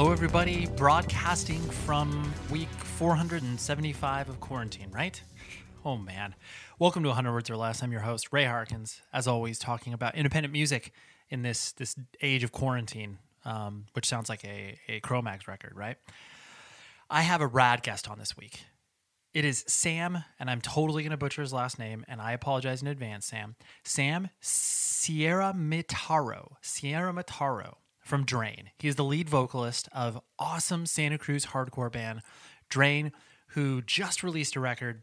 Hello, everybody. Broadcasting from week 475 of quarantine, right? Oh, man. Welcome to 100 Words or Less. I'm your host, Ray Harkins, as always, talking about independent music in this, this age of quarantine, um, which sounds like a, a Cro-Mags record, right? I have a rad guest on this week. It is Sam, and I'm totally going to butcher his last name, and I apologize in advance, Sam. Sam Ciaramitaro. Sierra Mitaro from Drain. He is the lead vocalist of awesome Santa Cruz hardcore band Drain, who just released a record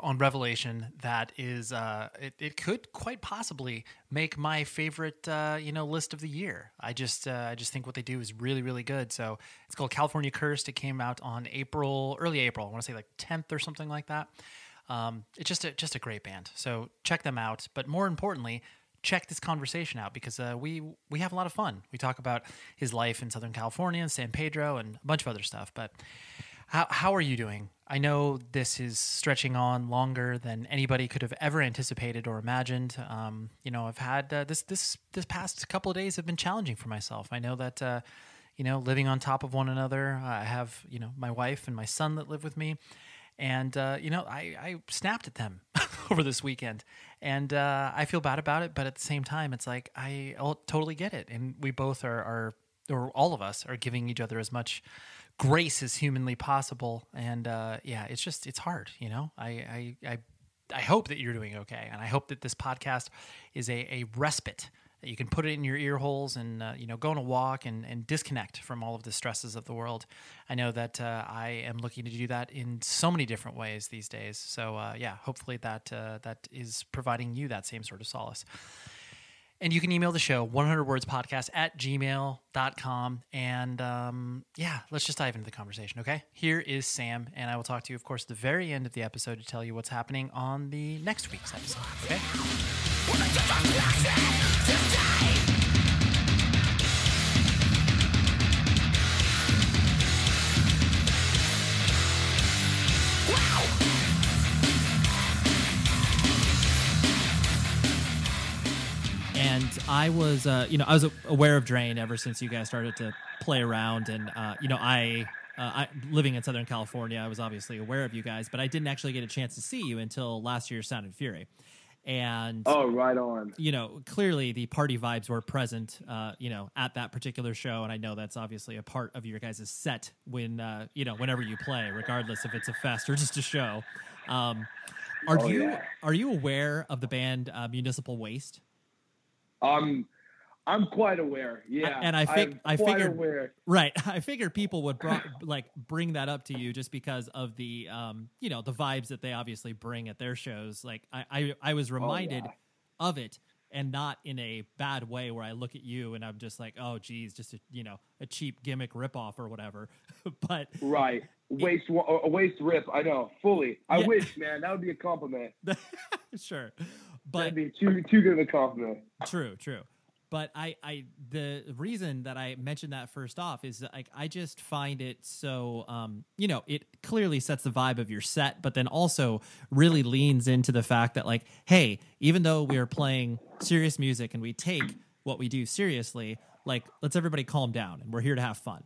on Revelation that is uh, it, it could quite possibly make my favorite uh, you know list of the year. I just uh, I just think what they do is really really good. So it's called California Cursed. It came out on April early April. I want to say like 10th or something like that. Um, it's just a just a great band. So check them out. But more importantly, check this conversation out because uh, we we have a lot of fun. We talk about his life in Southern California and San Pedro and a bunch of other stuff. But how how are you doing? I know this is stretching on longer than anybody could have ever anticipated or imagined. Um, you know, I've had uh, this this this past couple of days have been challenging for myself. I know that uh, you know living on top of one another. I have you know my wife and my son that live with me, and uh, you know I, I snapped at them over this weekend, and uh, I feel bad about it. But at the same time, it's like I totally get it, and we both are are or all of us are giving each other as much grace as humanly possible. And uh, yeah, it's just it's hard, you know. I, I I I hope that you're doing okay, and I hope that this podcast is a, a respite you can put it in your ear holes and uh, you know go on a walk and, and disconnect from all of the stresses of the world. I know that uh, I am looking to do that in so many different ways these days. So uh, yeah, hopefully that uh, that is providing you that same sort of solace. And you can email the show, 100wordspodcast at gmail.com. And um, yeah, let's just dive into the conversation, okay? Here is Sam, and I will talk to you, of course, at the very end of the episode to tell you what's happening on the next week's episode, okay? I was, uh, you know, I was aware of Drain ever since you guys started to play around, and uh, you know, I, uh, I, living in Southern California, I was obviously aware of you guys, but I didn't actually get a chance to see you until last year's Sound and Fury. And oh, right on. You know, clearly the party vibes were present, uh, you know, at that particular show, and I know that's obviously a part of your guys' set when, uh, you know, whenever you play, regardless if it's a fest or just a show. Um, are oh, you yeah. are you aware of the band uh, Municipal Waste? I'm I'm quite aware. Yeah, and I think I figured aware. right. I figured people would like bring that up to you just because of the um you know the vibes that they obviously bring at their shows. Like I I, I was reminded oh, yeah. of it and not in a bad way where I look at you and I'm just like, oh, geez, just a you know a cheap gimmick ripoff or whatever. but right, waste it, a waste rip. I know fully. I yeah. wish, man, that would be a compliment. sure, but that'd be too too good of a compliment. True, true. But I, I, the reason that I mentioned that first off is that, like I just find it so, um, you know, it clearly sets the vibe of your set, but then also really leans into the fact that, like, hey, even though we are playing serious music and we take what we do seriously, like, let's everybody calm down and we're here to have fun.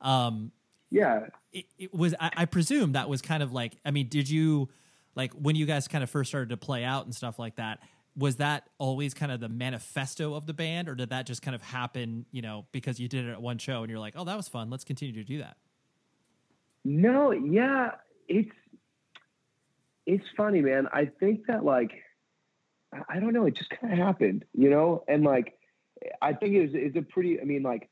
Um, yeah, it, it was. I, I presume that was kind of like. I mean, did you? Like when you guys kind of first started to play out and stuff like that was that always kind of the manifesto of the band or did that just kind of happen you know because you did it at one show and you're like oh that was fun. Let's continue to do that. No yeah it's it's funny man. I think that like i don't know it just kind of happened you know? And like i think it's, it's a pretty i mean like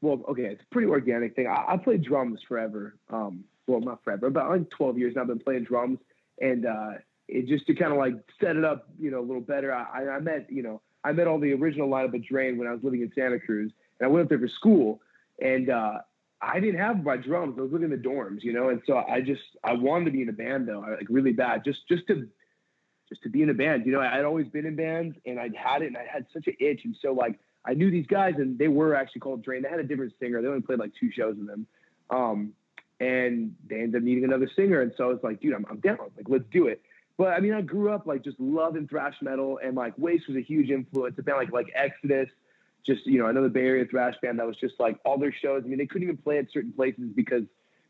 well okay it's a pretty organic thing. I, I played drums forever um well not forever but like 12 years now i've been playing drums and uh, it just to kind of like set it up, you know, a little better. I, I met, you know, I met all the original lineup of Drain when I was living in Santa Cruz, and I went up there for school, and uh, I didn't have my drums. I was living in the dorms, you know, and so I just I wanted to be in a band though, like really bad, just just to just to be in a band. You know, I'd always been in bands, and I'd had it, and I had such an itch, and so like I knew these guys, and they were actually called Drain. They had a different singer. They only played like two shows with them. Um, and they ended up needing another singer. And so I was like, dude, I'm, I'm down. Like, let's do it. But I mean, I grew up like just loving thrash metal, and like Waste was a huge influence. A band like like Exodus, just you know another Bay Area thrash band that was just like all their shows. I mean, they couldn't even play at certain places because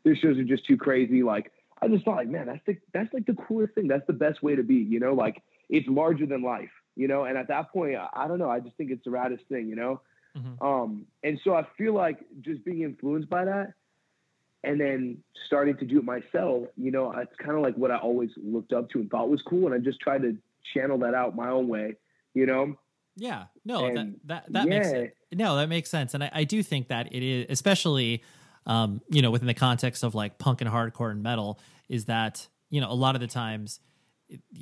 their shows are just too crazy. Like I just thought, like, man, that's the that's like the coolest thing. That's the best way to be. You know, like it's larger than life. You know, and at that point, I, I don't know. I just think it's the raddest thing. You know, mm-hmm. um, and so I feel like just being influenced by that. And then starting to do it myself, you know, it's kind of like what I always looked up to and thought was cool. And I just tried to channel that out my own way, you know? Yeah, no, and that that, that yeah. makes it. No, that makes sense, and I, I do think that it is, especially, um, you know, within the context of like punk and hardcore and metal, is that you know a lot of the times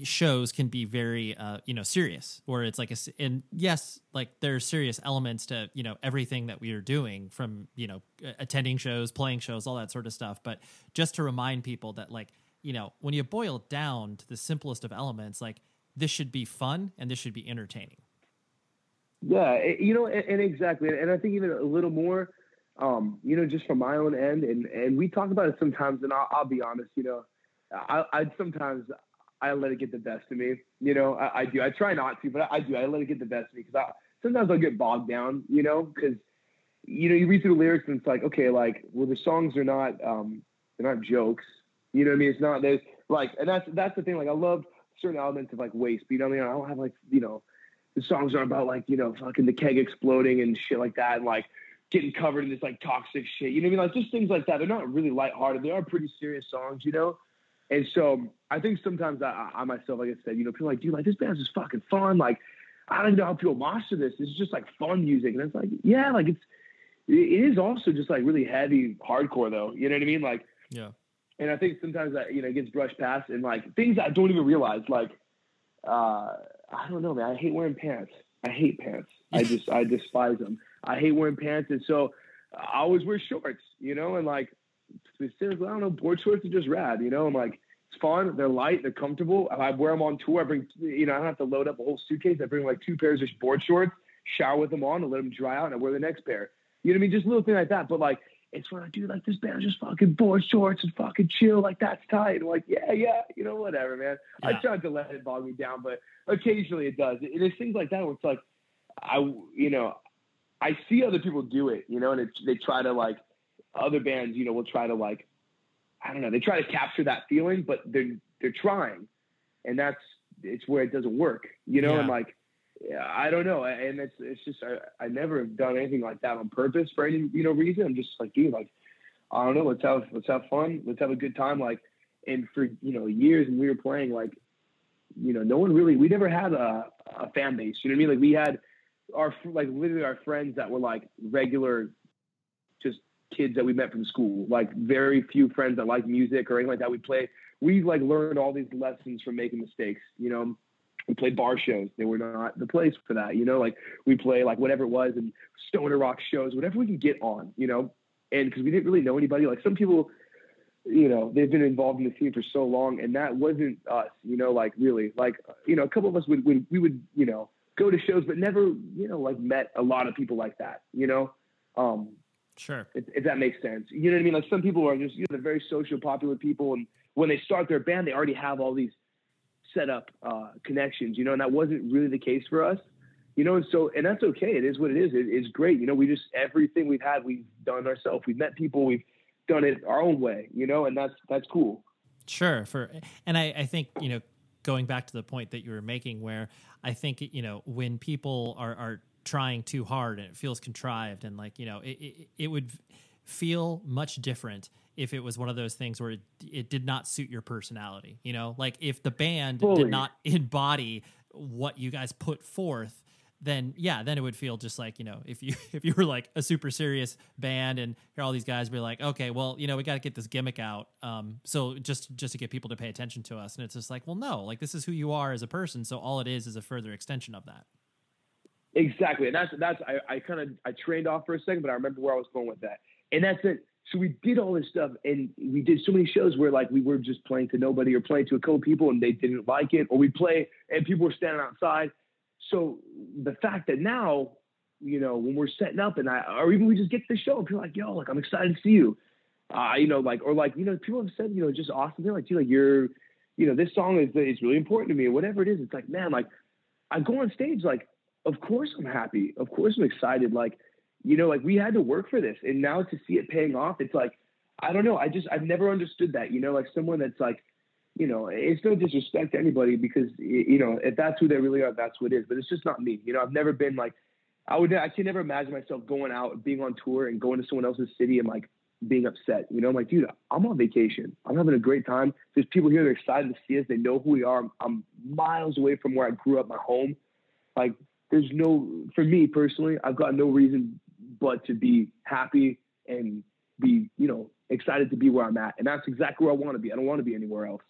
shows can be very uh, you know serious where it's like a and yes like there's serious elements to you know everything that we are doing from you know attending shows playing shows all that sort of stuff. But just to remind people that like you know when you boil it down to the simplest of elements like this should be fun and this should be entertaining. Yeah, eh, you know, and, and, exactly, and I think even a little more, um, you know, just from my own end, and and we talk about it sometimes, and I'll, I'll be honest, you know, I, I sometimes I let it get the best of me, you know, I, I do. I try not to, but I, I, do. I let it get the best of me because sometimes I'll get bogged down, you know, because you know you read through the lyrics and it's like, okay, like well the songs are not um they're not jokes, you know what I mean? It's not there's like, and that's that's the thing. Like I love certain elements of like waste, but you know what I mean? I don't have like you know the songs are about like you know fucking the keg exploding and shit like that, and like getting covered in this like toxic shit. You know what I mean? Like just things like that. They're not really lighthearted. They are pretty serious songs, you know. And so I think sometimes I, I myself, like I said, you know, people are like, dude, like this band's just fucking fun. Like I don't even know how people master this. It's just like fun music, and it's like, yeah, like it's it is also just like really heavy hardcore though. You know what I mean? Like yeah. And I think sometimes that you know gets brushed past and like things I don't even realize like. uh I don't know, man. I hate wearing pants. I hate pants. I just I despise them. I hate wearing pants, and so I always wear shorts, you know, and like specifically, I don't know, board shorts are just rad, you know. I'm like, it's fun. They're light. They're comfortable. I wear them on tour. I bring, you know, I don't have to load up a whole suitcase. I bring like two pairs of board shorts, shower with them on, and let them dry out, and I wear the next pair. You know what I mean? Just little thing like that. But like, it's when I do like this band just fucking board shorts and fucking chill. Like that's tight. Like, yeah, yeah, you know, whatever, man. Yeah. I try to let it bog me down, but occasionally it does. It, it's things like that where it's like, I, you know, I see other people do it, you know, and it, they try to like, other bands, you know, will try to like, I don't know, they try to capture that feeling, but they're they're trying, and that's it's where it doesn't work, you know, yeah. and like yeah, I don't know. And it's it's just I, I never have done anything like that on purpose for any you know reason. I'm just like, dude, like I don't know. Let's have let's have fun. Let's have a good time. Like, and for you know years, and we were playing like, you know, no one really. We never had a, a fan base. You know what I mean? Like we had our like literally our friends that were like regular, kids that we met from school. Like very few friends that like music or anything like that. We play. We like learned all these lessons from making mistakes. You know we played bar shows. They were not the place for that, you know. Like we play like whatever it was and stoner rock shows, whatever we can get on, you know. And because we didn't really know anybody, like some people, you know, they've been involved in the scene for so long, and that wasn't us, you know. Like really, like you know, a couple of us would, would we would you know go to shows, but never you know like met a lot of people like that, you know. Um, Sure. If, if, that makes sense. You know what I mean? Like some people are just, you know, they're very social, popular people. And when they start their band, they already have all these set up uh, connections, you know, and that wasn't really the case for us, you know, and so, and that's okay. It is what it is. It, it's great. You know, we just, everything we've had, we've done ourselves. We've met people, we've done it our own way, you know, and that's, that's cool. Sure. For, and I, I think, you know, going back to the point that you were making where I think, you know, when people are, are trying too hard and it feels contrived and like, you know, it, it, it would feel much different if it was one of those things where it, it did not suit your personality. You know, like if the band Fully. did not embody what you guys put forth, then yeah, then it would feel just like you know if you if you were like a super serious band and here all these guys be like, okay, well you know we got to get this gimmick out, um, so just just to get people to pay attention to us, and it's just like, well, no, like this is who you are as a person, so all it is is a further extension of that. Exactly, and that's that's I, I kind of I trained off for a second, but I remember where I was going with that, and that's it. So we did all this stuff and we did so many shows where like we were just playing to nobody or playing to a couple people and they didn't like it or we play and people were standing outside. So the fact that now you know when we're setting up and i or even we just get to the show and people are like yo like i'm excited to see you. Uh you know like or like you know people have said you know just awesome they're like dude like you're you know this song is is really important to me or whatever it is it's like man like i go on stage like of course I'm happy. Of course I'm excited. Like, you know, like we had to work for this, and now to see it paying off, it's like I don't know. I just I've never understood that. You know, like someone that's like, you know, it's no disrespect to anybody because you know if that's who they really are, that's what it is. But it's just not me. You know, I've never been like, I would I can never imagine myself going out, being on tour, and going to someone else's city and like being upset. You know, I'm like, dude, I'm on vacation. I'm having a great time. There's people here that are excited to see us. They know who we are. I'm, I'm miles away from where I grew up, my home. Like, there's no, for me personally, I've got no reason but to be happy and be, you know, excited to be where I'm at. And that's exactly where I want to be. I don't want to be anywhere else.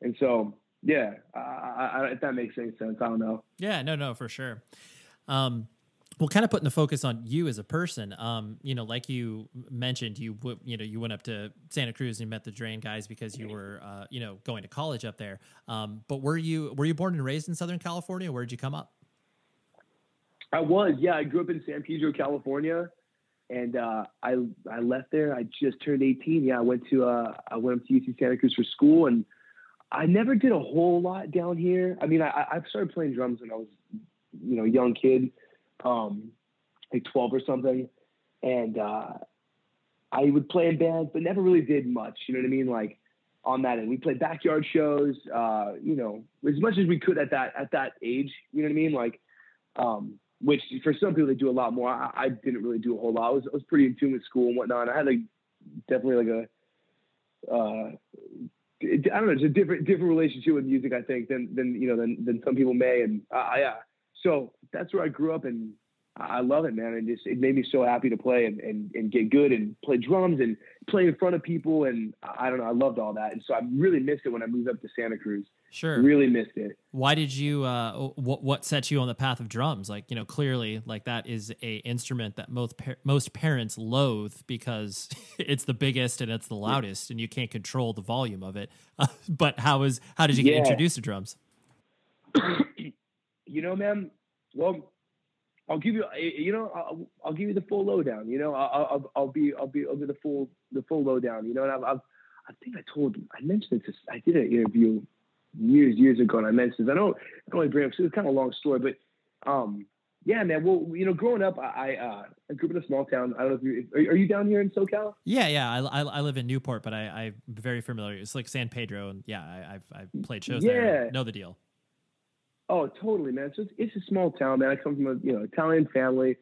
And so, yeah, I, I, if that makes any sense, I don't know. Yeah, no, no, for sure. Um, well, kind of putting the focus on you as a person. Um, you know, like you mentioned, you w- you know you went up to Santa Cruz and you met the Drain guys because you were uh, you know going to college up there. Um, but were you were you born and raised in Southern California? Where did you come up? I was, yeah. I grew up in San Pedro, California, and uh, I I left there. I just turned 18. Yeah, I went to uh, I went up to UC Santa Cruz for school, and I never did a whole lot down here. I mean, I I started playing drums when I was you know a young kid um, like 12 or something. And uh, I would play in bands, but never really did much. You know what I mean? Like on that end, we played backyard shows. Uh, you know, as much as we could at that at that age. You know what I mean? Like, um, which for some people they do a lot more. I, I, didn't really do a whole lot. I was I was pretty in tune with school and whatnot. I had like definitely like a uh, I don't know, it's a different different relationship with music, I think, than than you know than than some people may. And uh, yeah, so that's where I grew up and I love it, man. And just it made me so happy to play and, and, and get good and play drums and play in front of people. And I don't know, I loved all that. And so I really missed it when I moved up to Santa Cruz. Sure. Really missed it. Why did you, uh, what, what set you on the path of drums? Like, you know, clearly like that is a instrument that most, par- most parents loathe because it's the biggest and it's the loudest and you can't control the volume of it. Uh, but how is, how did you get yeah. introduced to drums? you know, man, well, I'll give you, you know, I'll, I'll give you the full lowdown. You know, I'll, I'll, I'll be, I'll be, I'll be the full, the full lowdown. You know, and I've, I've I think I told, I mentioned it. To, I did an interview years, years ago, and I mentioned. This. I don't, I don't bring up. It's kind of a long story, but, um, yeah, man. Well, you know, growing up, I, uh, I grew up in a small town. I don't know if you are, are you down here in SoCal? Yeah, yeah. I, I, I live in Newport, but I, I'm very familiar. It's like San Pedro, and yeah, I, I've, I've played shows yeah. there. Know the deal. Oh, totally, man. So it's, it's a small town, man. I come from a you know Italian family.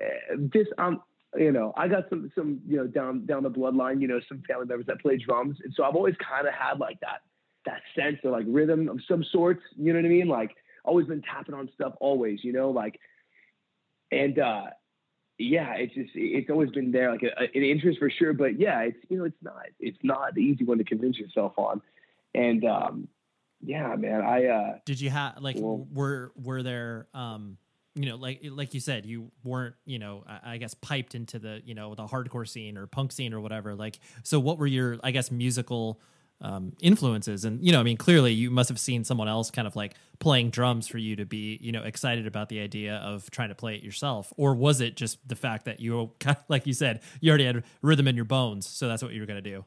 Uh, this, um, you know, I got some some you know down down the bloodline, you know, some family members that play drums, and so I've always kind of had like that that sense of like rhythm of some sorts. You know what I mean? Like always been tapping on stuff, always. You know, like, and uh, yeah, it's just it's always been there, like a, an interest for sure. But yeah, it's you know, it's not it's not the easy one to convince yourself on, and um, yeah, man. I uh did you have like well, were were there um you know like like you said you weren't you know I, I, guess piped into the you know the hardcore scene or punk scene or whatever like so what were your I guess musical um, influences and you know I mean clearly you must have seen someone else kind of like playing drums for you to be you know excited about the idea of trying to play it yourself or was it just the fact that you like you said you already had rhythm in your bones so that's what you were going to do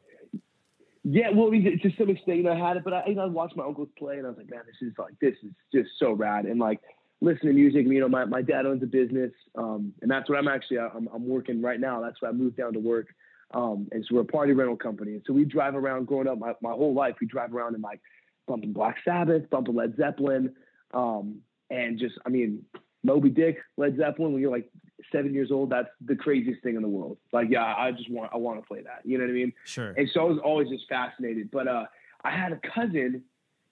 yeah, well, I mean, to some extent, you know, I had it, but I, you know, I watched my uncles play, and I was like, man, this is like, this is just so rad. And like, listen to music. You know, my, my dad owns a business, um, and that's what I'm actually I'm, I'm working right now. That's why I moved down to work. Um, and so we're a party rental company. And so we drive around. Growing up, my, my whole life, we drive around and like bumping Black Sabbath, bumping Led Zeppelin, um, and just I mean, Moby Dick, Led Zeppelin. When you're like seven years old, that's the craziest thing in the world. Like, yeah, I just want, I want to play that. You know what I mean? Sure. And so I was always just fascinated. But uh, I had a cousin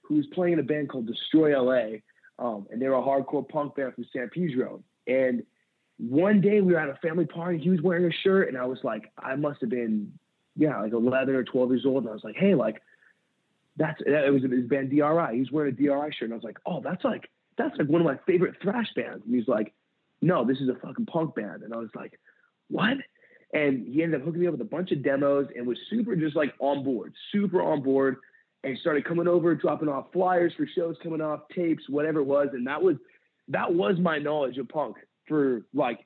who was playing in a band called Destroy LA, um, and they were a hardcore punk band from San Pedro. And one day we were at a family party. He was wearing a shirt, and I was like, I must have been, yeah, like 11 or 12 years old. And I was like, hey, like, that's it was his band DRI. He was wearing a DRI shirt, and I was like, oh, that's like that's like one of my favorite thrash bands. And he's like, no, this is a fucking punk band. And I was like, what? And he ended up hooking me up with a bunch of demos and was super just like on board, super on board, and started coming over, dropping off flyers for shows coming off, tapes, whatever it was. And that was that was my knowledge of punk for like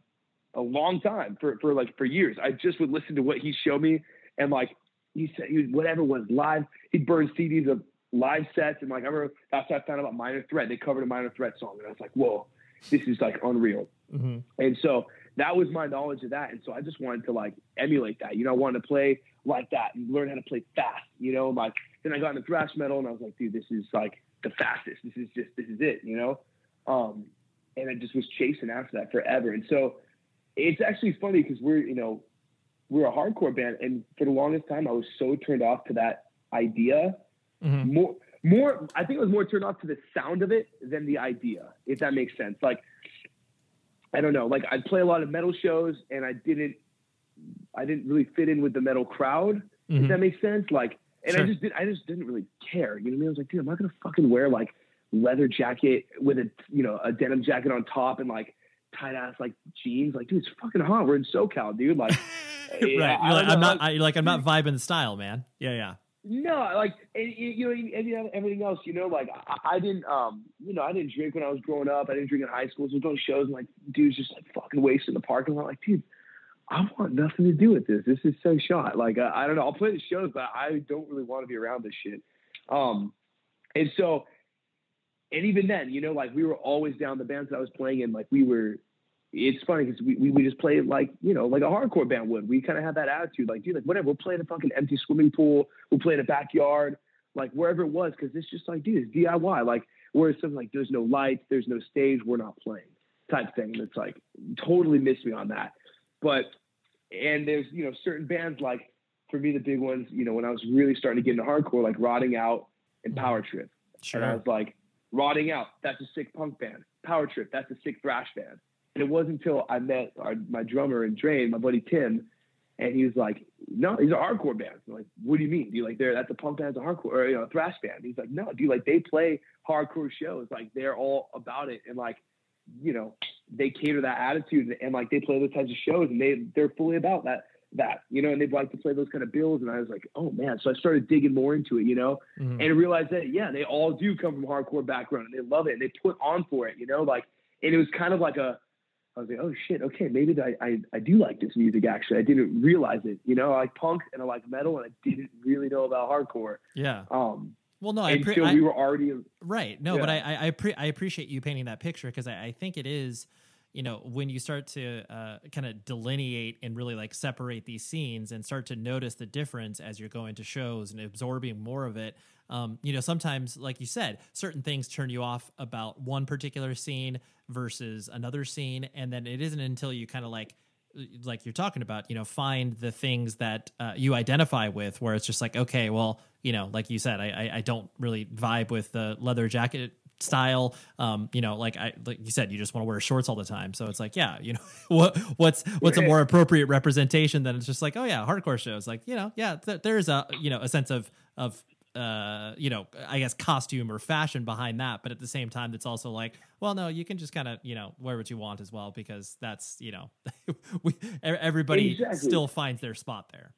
a long time, for for like for years. I just would listen to what he showed me and like he said he, whatever was live, he'd burn CDs of live sets and like I remember that's how I found out about Minor Threat. They covered a Minor Threat song and I was like, whoa this is like unreal. Mm-hmm. And so that was my knowledge of that. And so I just wanted to like emulate that. You know, I wanted to play like that and learn how to play fast. You know, like then I got into thrash metal and I was like, dude, this is like the fastest. This is just this is it. You know, um, and I just was chasing after that forever. And so it's actually funny because we're you know we're a hardcore band, and for the longest time I was so turned off to that idea. Mm-hmm. More more I think it was more turned off to the sound of it than the idea, if that makes sense. Like I don't know, like I'd play a lot of metal shows and I didn't I didn't really fit in with the metal crowd, mm-hmm. if that makes sense. Like and sure. I just did I just didn't really care. You know what I mean? I was like, dude, I'm not gonna fucking wear like leather jacket with a you know, a denim jacket on top and like tight ass like jeans. Like, dude, it's fucking hot. We're in SoCal, dude. Like right. You're like, I'm not I, like I'm not vibing the style, man. Yeah, yeah. No, like and, you know, and everything else. You know, like I, I, didn't, um, you know, I didn't drink when I was growing up. I didn't drink in high school. So we going shows and like dudes just like fucking wasting the parking lot. Like, dude, I want nothing to do with this. This is so shot. Like, uh, I don't know. I'll play the shows, but I don't really want to be around this shit. Um, and so, and even then, you know, like we were always down the bands that I was playing in. Like we were it's funny because we, we, we just play like you know like a hardcore band would. We kind of have that attitude, like dude, like whatever. We'll play in a fucking empty swimming pool. We'll play in a backyard, like wherever it was, because it's just like dude, it's DIY. Like whereas something like there's no lights, there's no stage, we're not playing type thing. That's like totally missed me on that. But and there's you know certain bands like for me the big ones, you know when I was really starting to get into hardcore, like Rotting Out and mm-hmm. Power Trip. Sure. And I was like, Rotting Out, that's a sick punk band. Power Trip, that's a sick thrash band and it wasn't until I met our, my drummer and Drain, my buddy Tim, and he was like, "No, these are hardcore bands." I'm like, "What do you mean? Do you like they're that's a punk band's a hardcore or you know a thrash band?" He's like, "No, dude, like they play hardcore shows. Like they're all about it, and like you know they cater that attitude, and, and like they play those types of shows, and they they're fully about that." that, you know, and they'd like to play those kind of bills. And I was like, oh man. So I started digging more into it, you know, mm-hmm. and realized that, yeah, they all do come from hardcore background and they love it and they put on for it, you know, like, and it was kind of like a, I was like, oh shit, okay, maybe I, I, I do like this music actually. I didn't realize it. You know, I like punk and I like metal and I didn't really know about hardcore. Yeah. Um well, no, I, pre- so we were already right. No, yeah. but I I, I, pre- I, appreciate you painting that picture because I, I, think it is, you know, when you start to uh, kind of delineate and really like separate these scenes and start to notice the difference as you're going to shows and absorbing more of it. Um, you know, sometimes, like you said, certain things turn you off about one particular scene versus another scene, and then it isn't until you kind of like like you're talking about, you know, find the things that uh, you identify with, where it's just like, okay, well, you know, like you said, I, I, I don't really vibe with the leather jacket style. Um, you know, like I like you said, you just want to wear shorts all the time. So it's like, yeah, you know, what what's what's a more appropriate representation than it's just like, oh yeah, hardcore shows. Like, you know, yeah, th- there's a you know a sense of of uh, you know, I guess costume or fashion behind that. But at the same time, it's also like, well, no, you can just kind of, you know, wear what you want as well because that's, you know, we, everybody exactly. still finds their spot there.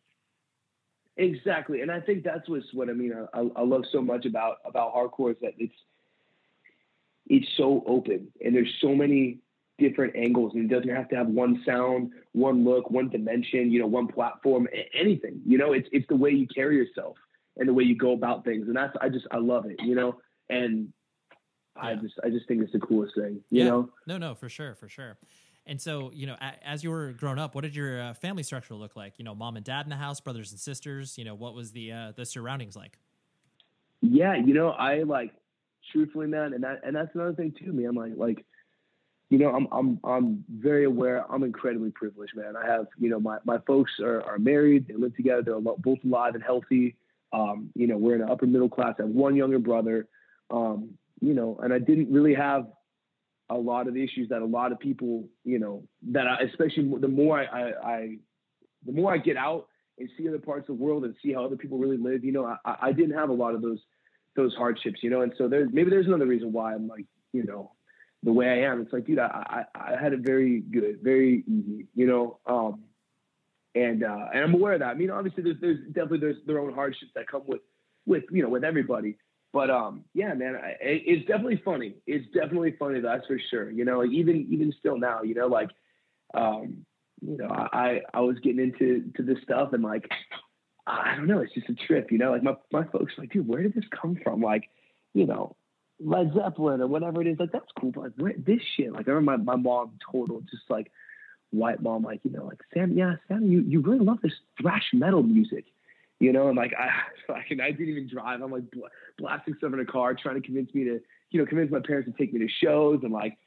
Exactly, and I think that's what's what I mean. I, I love so much about about hardcore is that it's it's so open and there's so many different angles and it doesn't have to have one sound, one look, one dimension, you know, one platform, anything. You know, it's it's the way you carry yourself and the way you go about things. And that's I just I love it, you know. And yeah. I just I just think it's the coolest thing, you yeah. know. No, no, for sure, for sure. And so, you know, as you were growing up, what did your uh, family structure look like? You know, mom and dad in the house, brothers and sisters. You know, what was the uh, the surroundings like? Yeah, you know, I like truthfully, man, and that and that's another thing too, man. Like, like, you know, I'm I'm I'm very aware. I'm incredibly privileged, man. I have, you know, my my folks are are married. They live together. They're both alive and healthy. Um, you know, we're in an upper middle class. I have one younger brother. Um, you know, and I didn't really have a lot of issues that a lot of people, you know, that I, especially the more I, I, I, the more I get out and see other parts of the world and see how other people really live, you know, I, I didn't have a lot of those those hardships, you know, and so there's maybe there's another reason why I'm like, you know, the way I am. It's like, dude, I I, I had it very good, very easy, you know. Um, and uh, and I'm aware of that. I mean, obviously, there's there's definitely there's their own hardships that come with with you know with everybody. But um, yeah, man, I, it's definitely funny. It's definitely funny. That's for sure. You know, like even even still now, you know, like um, you know, I I was getting into to this stuff and like I don't know, it's just a trip. You know, like my my folks like, dude, where did this come from? Like, you know, Led Zeppelin or whatever it is. Like that's cool, but like where, this shit. Like I remember my, my mom total just like white mom, like you know, like Sam, yeah, Sam, you you really love this thrash metal music, you know, and like I fucking I didn't even drive. I'm like bl- blasting stuff in a car, trying to convince me to you know convince my parents to take me to shows and like.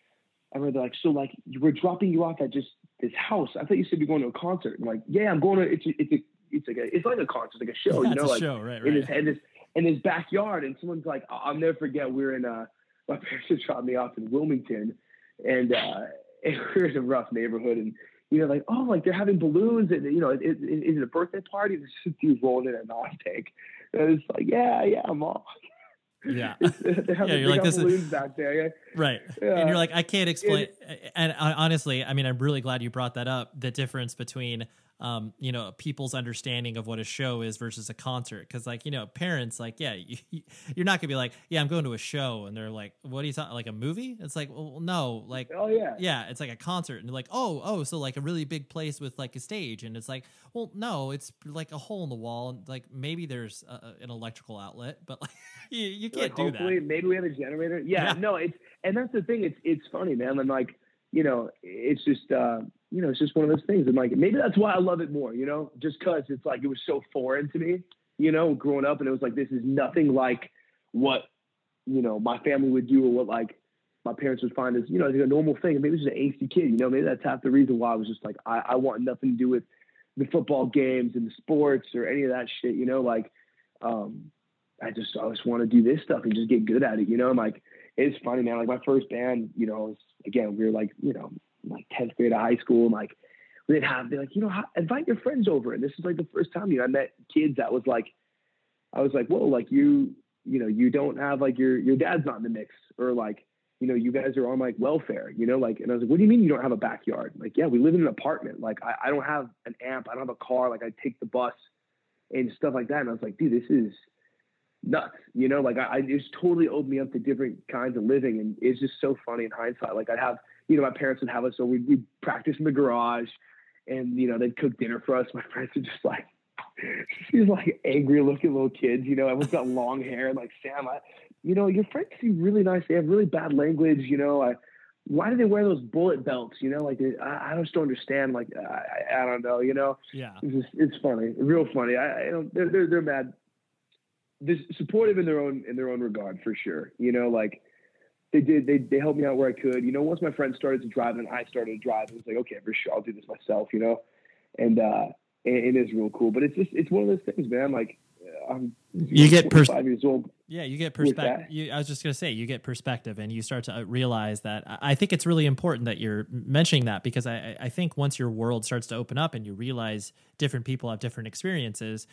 I remember like, so like we're dropping you off at just this house. I thought you said you're going to a concert. I'm like, yeah, I'm going to. It's a, it's a, it's like a, it's like a concert, like a show, Yeah, you know, like show, right, in right. his in his in his backyard, and someone's like, I'll never forget. We are in uh, my parents just dropped me off in Wilmington, and uh, and we we're in a rough neighborhood, and you know, like, oh, like they're having balloons, and you know, is, it a birthday party? There's just dude rolling in a non tank. And it's like, yeah, yeah, mom. Yeah. they're having, Yeah, you're like, this is- back there. Yeah. Right. Yeah. And you're like, I can't explain. And uh, honestly, I mean, I'm really glad you brought that up. The difference between, um, you know, people's understanding of what a show is versus a concert. Cause like, you know, parents, like, yeah, you, you're not gonna be like, yeah, I'm going to a show. And they're like, what are you talking, like a movie? It's like, well, no, like, Oh yeah. yeah, it's like a concert, and they're like, oh, oh, so like a really big place with like a stage, and it's like, well, no, it's like a hole in the wall, and like maybe there's a, an electrical outlet, but like you, you can't Like, do hopefully, that. maybe we have a generator. Yeah, Yeah. no, it's and that's the thing. It's it's funny, man. And like, you know, it's just uh, you know, it's just one of those things. And like, maybe that's why I love it more. You know, just because it's like it was so foreign to me. You know, growing up, and it was like this is nothing like what you know my family would do or what like my parents would find as you know like a normal thing. Maybe it's just an angsty kid. You know, maybe that's half the reason why I was just like I, I want nothing to do with the football games and the sports or any of that shit. You know, like. um I just I just want to do this stuff and just get good at it, you know. And like it's funny, man. Like my first band, you know, was, again we were like, you know, like tenth grade of high school, and like they'd have they're like, you know, invite your friends over. And this is like the first time you know I met kids that was like, I was like, whoa, like you, you know, you don't have like your your dad's not in the mix, or like, you know, you guys are on like welfare, you know, like. And I was like, what do you mean you don't have a backyard? Like, yeah, we live in an apartment. Like, I, I don't have an amp. I don't have a car. Like, I take the bus and stuff like that. And I was like, dude, this is nuts. You know, like I, I just totally opened me up to different kinds of living, and it's just so funny in hindsight. Like I'd have, you know, my parents would have us, so we'd, we'd practice in the garage, and you know they'd cook dinner for us. My friends would just like these like angry looking little kids. You know, everyone's got long hair. Like Sam, I, you know, your friends seem really nice. They have really bad language. You know, I. Why do they wear those bullet belts? You know, like I, I just don't understand. Like I, I, I don't know. You know, Yeah. it's just it's funny, real funny. I, I don't, they're they're they're mad. They're supportive in their own in their own regard for sure. You know, like they did they they helped me out where I could. You know, once my friends started to drive and I started to drive, it was like okay, for sure, I'll do this myself. You know, and uh, it, it is real cool. But it's just it's one of those things, man. Like I'm You get pers- years old. Yeah, you get perspective. I was just gonna say, you get perspective, and you start to uh, realize that. I think it's really important that you're mentioning that because I, I- I think once your world starts to open up and you realize different people have different experiences,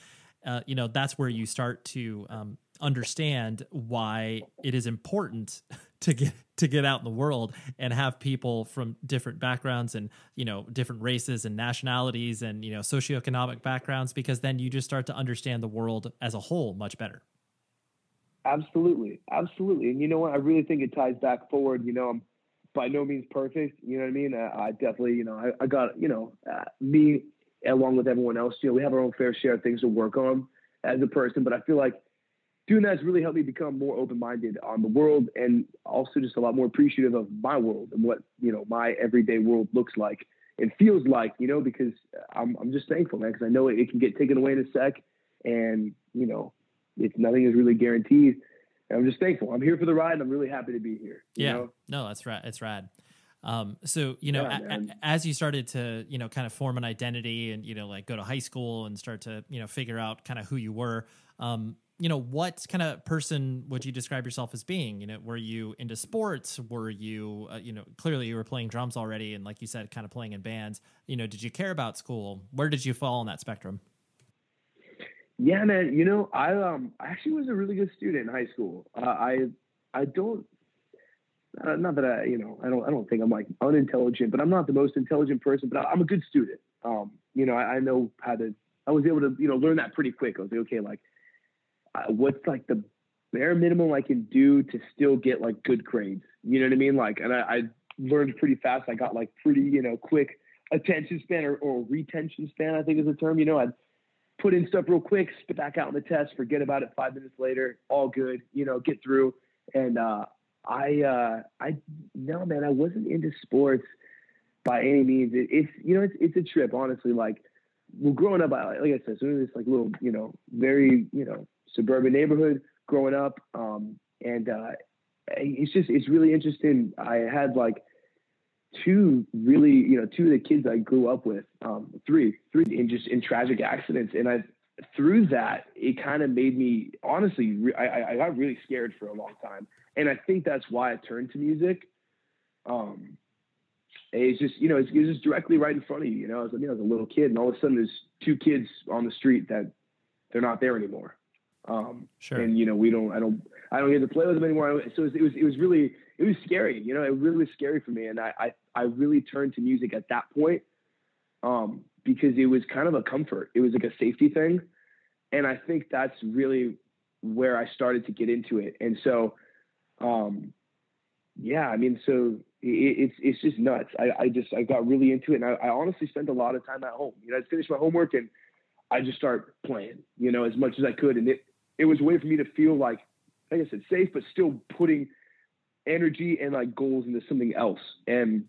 uh, you know, that's where you start to um, understand why it is important to get to get out in the world and have people from different backgrounds and you know different races and nationalities and you know socioeconomic backgrounds because then you just start to understand the world as a whole much better. Absolutely, absolutely. And you know what? I really think it ties back forward. You know, I'm by no means perfect. You know what I mean? I, I definitely, you know, I, I got, you know, uh, me along with everyone else. You know, we have our own fair share of things to work on as a person. But I feel like doing that has really helped me become more open-minded on the world, and also just a lot more appreciative of my world and what you know my everyday world looks like and feels like. You know, because I'm I'm just thankful, man, because I know it, it can get taken away in a sec, and you know it's nothing is really guaranteed. And I'm just thankful. I'm here for the ride, and I'm really happy to be here. you yeah know? no that's right it's rad um so you know Yeah, a- a- as you started to you know kind of form an identity and you know like go to high school and start to you know figure out kind of who you were um you know what kind of person would you describe yourself as being you know were you into sports were you uh, you know clearly you were playing drums already and like you said kind of playing in bands you know did you care about school where did you fall on that spectrum Yeah, man. You know, I um I actually was a really good student in high school. Uh, I I don't uh, not that I you know I don't I don't think I'm like unintelligent, but I'm not the most intelligent person. But I, I'm a good student. Um, you know, I, I know how to. I was able to you know learn that pretty quick. I was like, okay, like what's like the bare minimum I can do to still get like good grades. You know what I mean? Like, and I, I learned pretty fast. I got like pretty you know quick attention span or, or retention span. I think is the term. You know, I'd put in stuff real quick, spit back out on the test, forget about it five minutes later, all good, you know, get through. And uh, I, uh, I, no, man, I wasn't into sports by any means. It, it's, you know, it's, it's a trip, honestly. Like, well, growing up, I, like I said, so in this like little, you know, very, you know, suburban neighborhood growing up. Um, and uh, it's just, it's really interesting. I had like two really, you know, two of the kids I grew up with, um, three, three in just in tragic accidents. And I, through that, it kind of made me honestly, I, I got really scared for a long time. And I think that's why I turned to music. Um, it's just, you know, it's, it's just directly right in front of you. You know, I was, you know, I was a little kid, and all of a sudden there's two kids on the street that they're not there anymore. Um, sure. And you know, we don't, I don't, I don't get to play with them anymore. So it was, it was, it was really, it was scary. You know, it really was scary for me, and I, I, I really turned to music at that point, um, because it was kind of a comfort. It was like a safety thing, and I think that's really where I started to get into it. And so, um, yeah, I mean, so it, it's it's just nuts. I, I just I got really into it, and I, I honestly spent a lot of time at home. You know, I just finished my homework and I just start playing. You know, as much as I could, and it it was a way for me to feel like, like I said, safe, but still putting energy and like goals into something else. And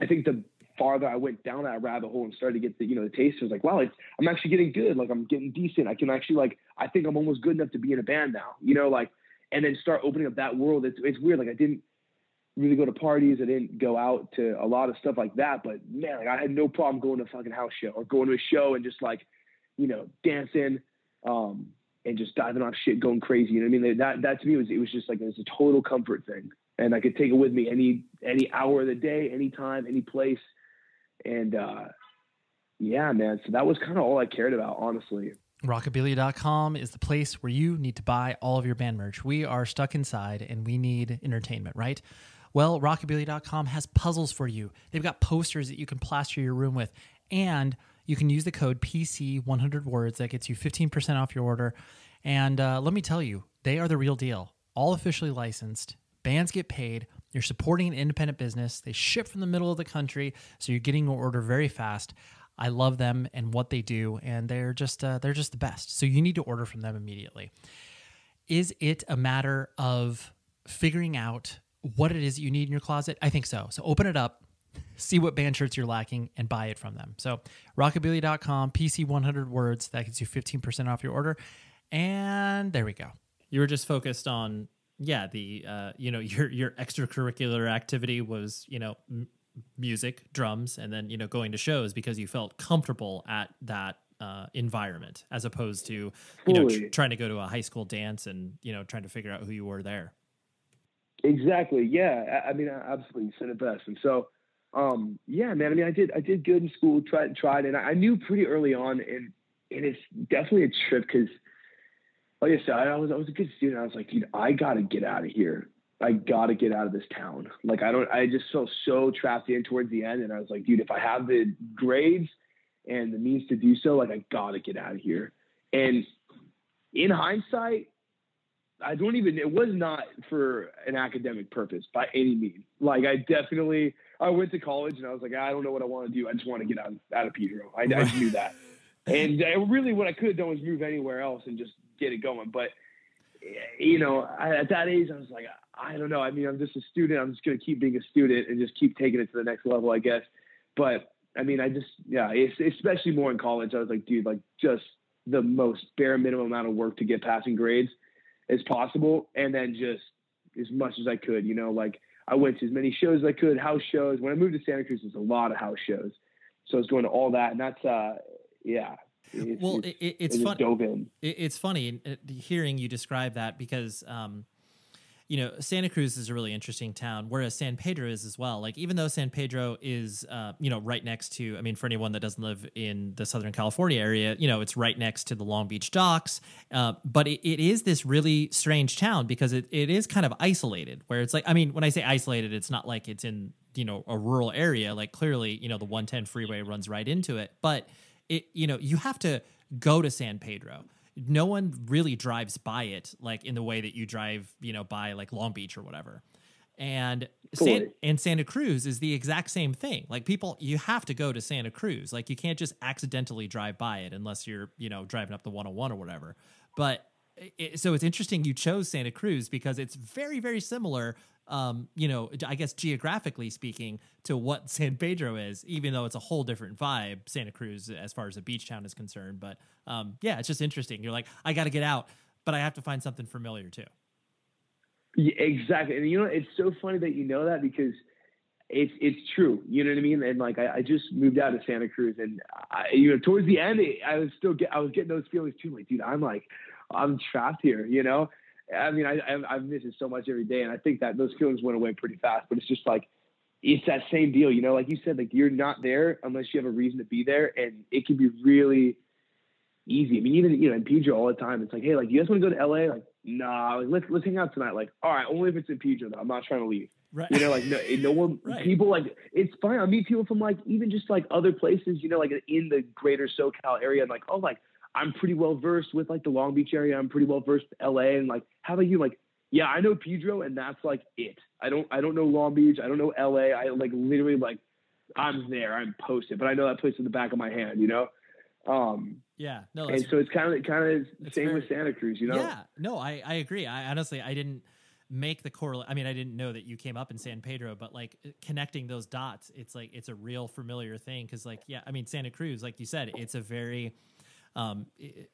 I think the farther I went down that rabbit hole and started to get the you know the taste, I was like, wow, I'm actually getting good. Like I'm getting decent. I can actually like I think I'm almost good enough to be in a band now. You know, like and then start opening up that world. It's it's weird. Like I didn't really go to parties. I didn't go out to a lot of stuff like that. But man, like I had no problem going to a fucking house show or going to a show and just like, you know, dancing, um, and just diving off shit, going crazy. You know what I mean? That that to me was it was just like it was a total comfort thing, and I could take it with me any any hour of the day, any time, any place, and uh, yeah, man. So that was kind of all I cared about, honestly. Rockabilia.com is the place where you need to buy all of your band merch. We are stuck inside and we need entertainment, right? Well, rockabilia.com has puzzles for you. They've got posters that you can plaster your room with, and you can use the code PC100 words that gets you 15% off your order. And uh, let me tell you, they are the real deal. All officially licensed, bands get paid. You're supporting an independent business. They ship from the middle of the country, so you're getting your order very fast. I love them and what they do, and they're just uh, they're just the best. So you need to order from them immediately. Is it a matter of figuring out what it is that you need in your closet? I think so. So open it up, see what band shirts you're lacking, and buy it from them. So rockabilia.com, PC 100 words, that gets you 15% off your order. And there we go. You were just focused on yeah the uh, you know your your extracurricular activity was you know m- music drums and then you know going to shows because you felt comfortable at that uh, environment as opposed to you know tr- trying to go to a high school dance and you know trying to figure out who you were there Exactly. Yeah. I, I mean, absolutely. You said it best. And so, um, yeah, man. I mean, I did, I did good in school. Tried, tried, and I knew pretty early on, and and it's definitely a trip because, like I said, I was I was a good student. I was like, dude, I gotta get out of here. I gotta get out of this town. Like, I don't. I just felt so trapped in towards the end, and I was like, dude, if I have the grades and the means to do so, like, I gotta get out of here. And in hindsight, I don't even. It was not for an academic purpose by any means. Like I definitely, I went to college and I was like, ah, I don't know what I want to do. I just want to get out out of Pedro. I, I knew that, and I, really, what I could have done was move anywhere else and just get it going. But eh, you know, I, at that age, I was like, I don't know. I mean, I'm just a student. I'm just going to keep being a student and just keep taking it to the next level, I guess. But I mean, I just, yeah, especially more in college. I was like, dude, like just the most bare minimum amount of work to get passing grades as possible, and then just as much as I could. You know, like I went to as many shows as I could, house shows. When I moved to Santa Cruz, there's a lot of house shows, so I was going to all that, and that's uh, yeah. It's, well, it's, it, it's funny. It's funny hearing you describe that because um, you know, Santa Cruz is a really interesting town, whereas San Pedro is as well. Like, even though San Pedro is, uh, you know, right next to, I mean, for anyone that doesn't live in the Southern California area, you know, it's right next to the Long Beach docks. Uh, but it, it is this really strange town because it, it is kind of isolated, where it's like, I mean, when I say isolated, it's not like it's in, you know, a rural area. Like, clearly, you know, the 110 freeway runs right into it. But it, you know, you have to go to San Pedro no one really drives by it like in the way that you drive, you know, by like Long Beach or whatever. And San, and Santa Cruz is the exact same thing. Like people, you have to go to Santa Cruz. Like you can't just accidentally drive by it unless you're, you know, driving up the 101 or whatever. But it, so it's interesting you chose Santa Cruz because it's very very similar um, you know, I guess geographically speaking, to what San Pedro is, even though it's a whole different vibe, Santa Cruz, as far as a beach town is concerned. But um, yeah, it's just interesting. You're like, I got to get out, but I have to find something familiar too. Yeah, exactly. And you know, it's so funny that you know that because it's it's true. You know what I mean? And like, I, I just moved out of Santa Cruz, and I, you know, towards the end, I was still get I was getting those feelings too. Like, dude, I'm like, I'm trapped here. You know, I mean, I, I, miss it so much every day, and I think that those feelings went away pretty fast. But it's just like it's that same deal, you know. Like you said, like you're not there unless you have a reason to be there, and it can be really easy. I mean, even you know in Pedro all the time, it's like, hey, like you guys want to go to LA? Like, nah, like let's let's hang out tonight. Like, all right, only if it's in Pedro. Though. I'm not trying to leave. Right. You know, like no, no one. right. People like it's fine. I meet people from like even just like other places. You know, like in the greater SoCal area. And like, oh, like I'm pretty well versed with like the Long Beach area. I'm pretty well versed with LA and like how about you? Like, yeah, I know Pedro and that's like it. I don't I don't know Long Beach. I don't know LA. I like literally like I'm there. I'm posted, but I know that place in the back of my hand, you know? Um yeah, no, and so it's kind of kind of same with Santa Cruz, you know? Yeah, no, I I agree. I honestly I didn't make the correlate. I mean, I didn't know that you came up in San Pedro, but like connecting those dots, it's like it's a real familiar thing. Because like, yeah, I mean, Santa Cruz, like you said, it's a very um,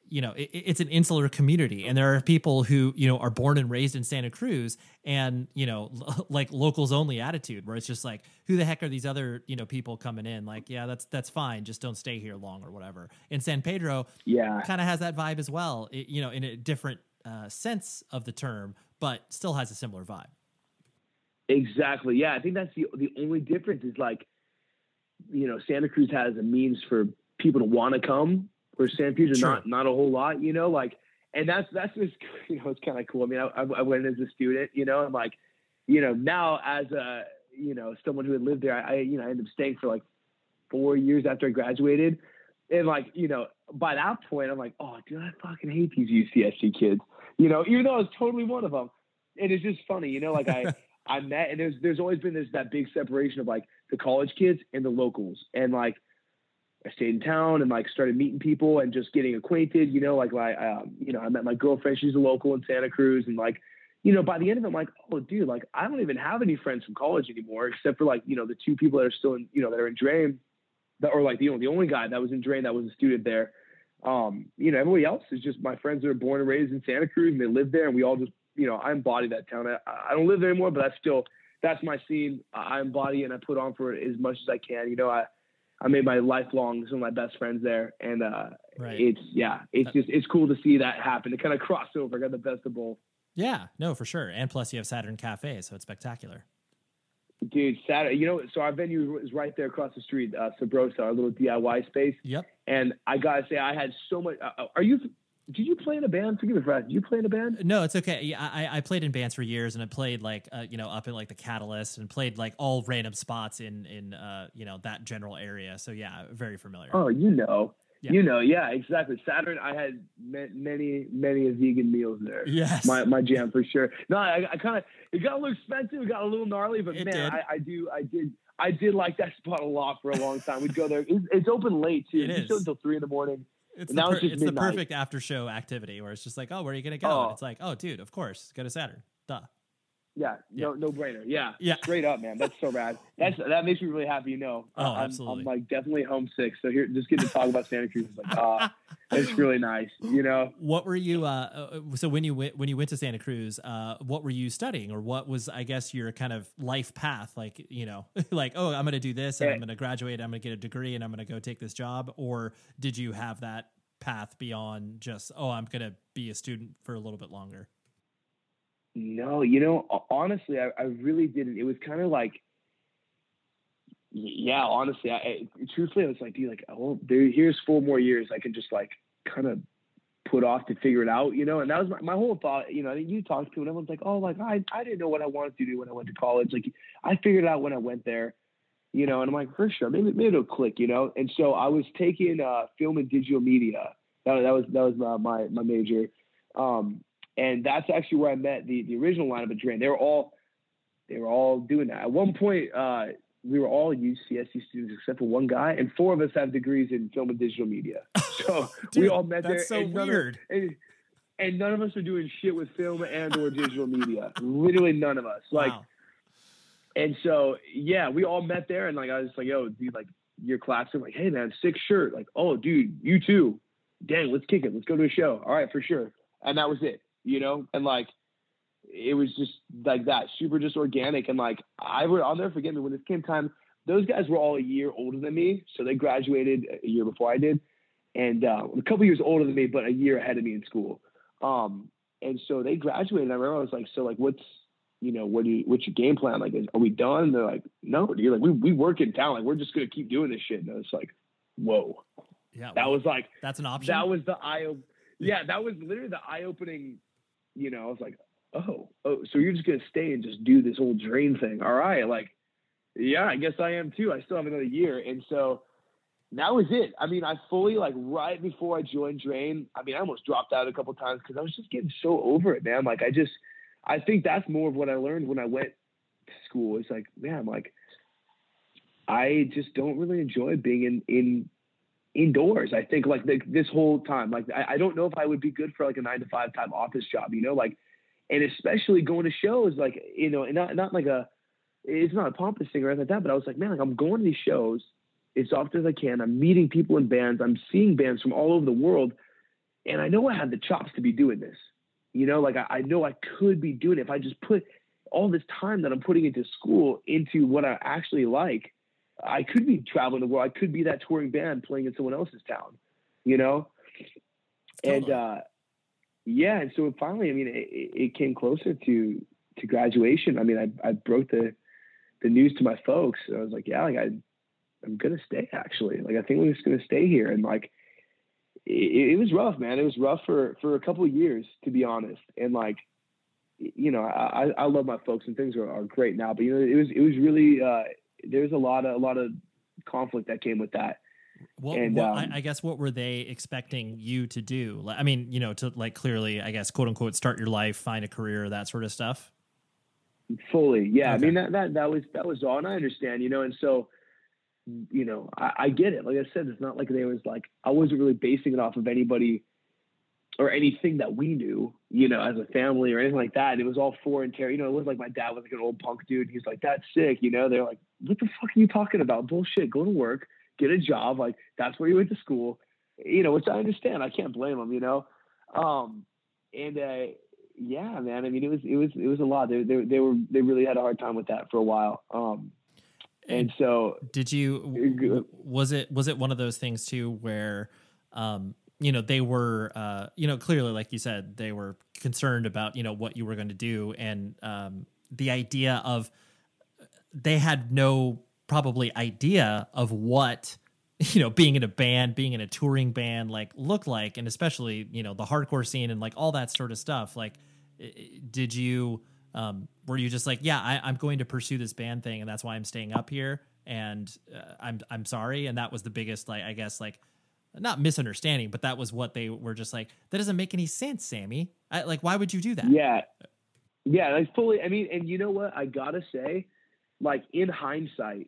you know, it, it's an insular community, and there are people who you know are born and raised in Santa Cruz, and you know, like locals only attitude, where it's just like, who the heck are these other you know people coming in? Like, yeah, that's that's fine, just don't stay here long or whatever. In San Pedro, yeah, kind of has that vibe as well, it, you know, in a different uh, sense of the term, but still has a similar vibe. Exactly. Yeah, I think that's the the only difference is like, you know, Santa Cruz has a means for people to want to come where San Pedro sure. not not a whole lot, you know, like, and that's that's just you know it's kind of cool. I mean, I, I went as a student, you know, and like, you know, now as a you know someone who had lived there, I you know I ended up staying for like four years after I graduated, and like you know by that point I'm like, oh dude, I fucking hate these UCSC kids, you know, even though I was totally one of them, and it's just funny, you know, like I. I met and there's there's always been this that big separation of like the college kids and the locals and like I stayed in town and like started meeting people and just getting acquainted. You know, like I, um, you know, I met my girlfriend. She's a local in Santa Cruz, and like, you know, by the end of it, I'm like, oh, dude, like I don't even have any friends from college anymore, except for like, you know, the two people that are still in, you know, that are in Drain, that or like the only the only guy that was in Drain that was a student there. Um, you know, everybody else is just my friends that are born and raised in Santa Cruz, and they live there, and we all just, you know, I embody that town. I, I don't live there anymore, but that's still that's my scene. I embody and I put on for it as much as I can. You know, I I made my lifelong some of my best friends there, and uh, right. it's yeah, it's just it's cool to see that happen. To kind of cross over, got the best of both. Yeah, no, for sure. And plus, you have Saturn Cafe, so it's spectacular. Dude, Saturn, you know, so our venue is right there across the street, uh, Sabrosa, our little DIY space. Yep. And I gotta say, I had so much. Uh, uh are you did you play in a band? Forgive me for Did you play in a band? No, it's okay. Yeah, I, I played in bands for years, and I played like uh, you know up in like the Catalyst, and played like all random spots in in uh, you know that general area. So yeah, very familiar. Oh, you know, yeah. you know, yeah, exactly. Saturn, I had many many a vegan meals there. Yes, my my jam for sure. No, I, I kind of it got a little expensive, it got a little gnarly, but it man, I, I, do I did. I did like that spot a lot for a long time. We'd go there. It's, it's open late too. It it's is. until three in the morning. It's, the, per- it's the, perfect after show activity where it's just like, oh, where are you gonna go? Oh. it's like, oh, dude, of course, go to Saturn. Duh. Yeah, no, yeah. no brainer. Yeah, yeah, straight up, man. That's so rad. That's that makes me really happy. You know, oh, I'm, absolutely. I'm like definitely homesick. So here, just getting to talk about Santa Cruz is like, uh, it's really nice. You know, what were you? Uh, uh, so when you went when you went to Santa Cruz, uh, what were you studying, or what was I guess your kind of life path? Like you know, like oh, I'm going to do this, and I'm going to graduate, I'm going to get a degree, and I'm going to go take this job, or did you have that path beyond just oh i'm going to be a student for a little bit longer no you know honestly i, I really didn't. It was kind of like yeah honestly I, truthfully i was like dude like oh there here's four more years i can just like kind of put off to figure it out you know? And that was my, my whole thought you know you talk to and everyone's like oh like I, I didn't know what i wanted to do when i went to college. Like i figured it out when i went there you know, and I'm like, for sure, maybe, maybe it'll click, you know. And so I was taking uh, film and digital media. That, that was that was my my, my major, um, and that's actually where I met the the original lineup of Drain. They were all they were all doing that. At one point, uh, we were all UCSC students except for one guy, and four of us have degrees in film and digital media. So Dude, we all met that's there. so weird. and, and none of us are doing shit with film and or digital media. Literally none of us. Like, Wow. and so yeah, we all met there, and like I was like, yo, dude, like your class, I'm like, hey man, sick shirt. Like, oh, dude, you too. Dang, let's kick it. Let's go to a show. All right, for sure. And that was it. You know, and like it was just like that, super just organic. And like I would, I'll never forget me when it came time. Those guys were all a year older than me, so they graduated a year before I did, and uh, a couple years older than me, but a year ahead of me in school. Um, and so they graduated. And I remember I was like, so like, what's you know, what do you, what's your game plan? Like, is, are we done? And they're like, no, dude. Like, we we work in town. Like, we're just gonna keep doing this shit. And I was like, whoa. Yeah. That was like that's an option. that was the eye. Yeah, that was literally the eye opening. You know, I was like, oh, oh, so you're just gonna stay and just do this whole drain thing? All right, like, yeah, I guess I am too. I still have another year, and so that was it. I mean, I fully like right before I joined Drain. I mean, I almost dropped out a couple times because I was just getting so over it, man. Like, I just, I think that's more of what I learned when I went to school. It's like, man, like, I just don't really enjoy being in in indoors. I think like the, this whole time, like I, I don't know if I would be good for like a nine to five type office job, you know, like, and especially going to shows, like you know, and not not like a, it's not a pompous thing or anything like that, but I was like, man, like I'm going to these shows as often as I can. I'm meeting people in bands. I'm seeing bands from all over the world, and I know I have the chops to be doing this. You know, like I, I know I could be doing it if I just put all this time that I'm putting into school into what I actually like. I could be traveling the world. I could be that touring band playing in someone else's town, you know? And, uh, yeah. And so finally, I mean, it, it came closer to, to graduation. I mean, I, I broke the, the news to my folks. I was like, yeah, like I, I'm going to stay actually. Like, I think we're just going to stay here. And like, it, it was rough, man. It was rough for, for a couple of years, to be honest. And like, you know, I, I love my folks and things are, are great now, but you know, it was, it was really, uh, there's a lot of, a lot of conflict that came with that. What, And, what um, I, I guess what were they expecting you to do? Like, I mean, you know, to like clearly, I guess, quote unquote, start your life, find a career, that sort of stuff. Fully, yeah. I mean that that that was that was all, and I understand, you know. And so, you know, I, I get it. Like I said, it's not like they was like I wasn't really basing it off of anybody or anything that we knew, you know, as a family or anything like that. It was all foreign terror. You know, it was like my dad was like an old punk dude. He's like, "That's sick," you know. They're like, "What the fuck are you talking about? Bullshit. Go to work, get a job. Like that's where you went to school." You know, which I understand. I can't blame them. You know, um, and uh, yeah, man. I mean, it was it was it was a lot. They they they were they really had a hard time with that for a while. Um, and so Did you was it was it one of those things too where um you know they were uh you know clearly like you said they were concerned about you know what you were going to do. And um the idea of they had no probably idea of what you know being in a band being in a touring band like looked like and especially you know the hardcore scene and like all that sort of stuff. Like did you um were you just like yeah I, i'm going to pursue this band thing and that's why i'm staying up here and uh, i'm i'm sorry and that was the biggest like i guess like not misunderstanding but that was what they were just like that doesn't make any sense sammy I, like why would you do that yeah, yeah, like fully. I mean, and you know what? I gotta say, like in hindsight,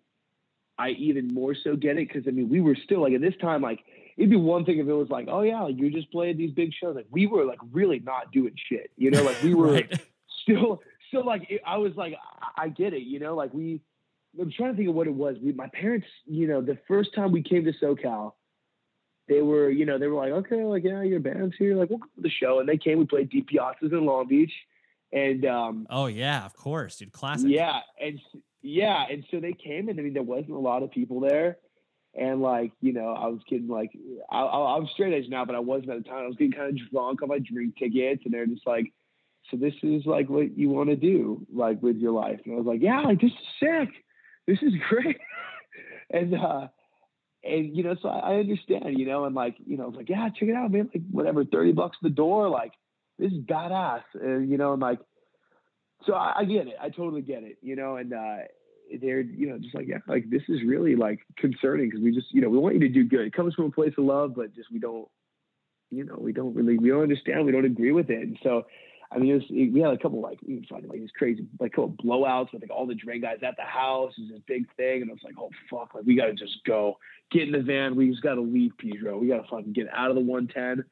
I even more so get it because I mean, we were still like at this time, like it'd be one thing if it was like, oh yeah, like you just played these big shows. Like we were like really not doing shit, you know, like we were Right. still still like it, I was like I, I get it, you know, like we. I'm trying to think of what it was. We, my parents, you know, the first time we came to SoCal, they were, you know, they were like, okay, like yeah, your band's here, like we'll go to the show, and they came. We played Di Piazza's in Long Beach, and um, oh yeah of course dude classic yeah, and yeah, and so they came, and I mean, there wasn't a lot of people there, and like, you know, I was getting like, I, I, I'm straight edge now, but I wasn't at the time. I was getting kind of drunk on my drink tickets, and they're just like, so this is like what you want to do, like with your life, and I was like, yeah, like this is sick, this is great, and uh, and you know, so I, I understand, you know, and like, you know, like, yeah, check it out, man, like whatever, thirty bucks at the door, like this is badass, And you know, and like so I, I get it. I totally get it. You know, and uh, they're you know just like yeah, like this is really like concerning because we just you know we want you to do good. It comes from a place of love, but just we don't, you know, we don't really we don't understand. We don't agree with it. And so, I mean, it was, it, we had a couple like we was like these crazy like couple blowouts with like all the Drain guys at the house. It was this big thing, and I was like, oh fuck, like we got to just go get in the van. We just got to leave Pedro. We got to fucking get out of the 110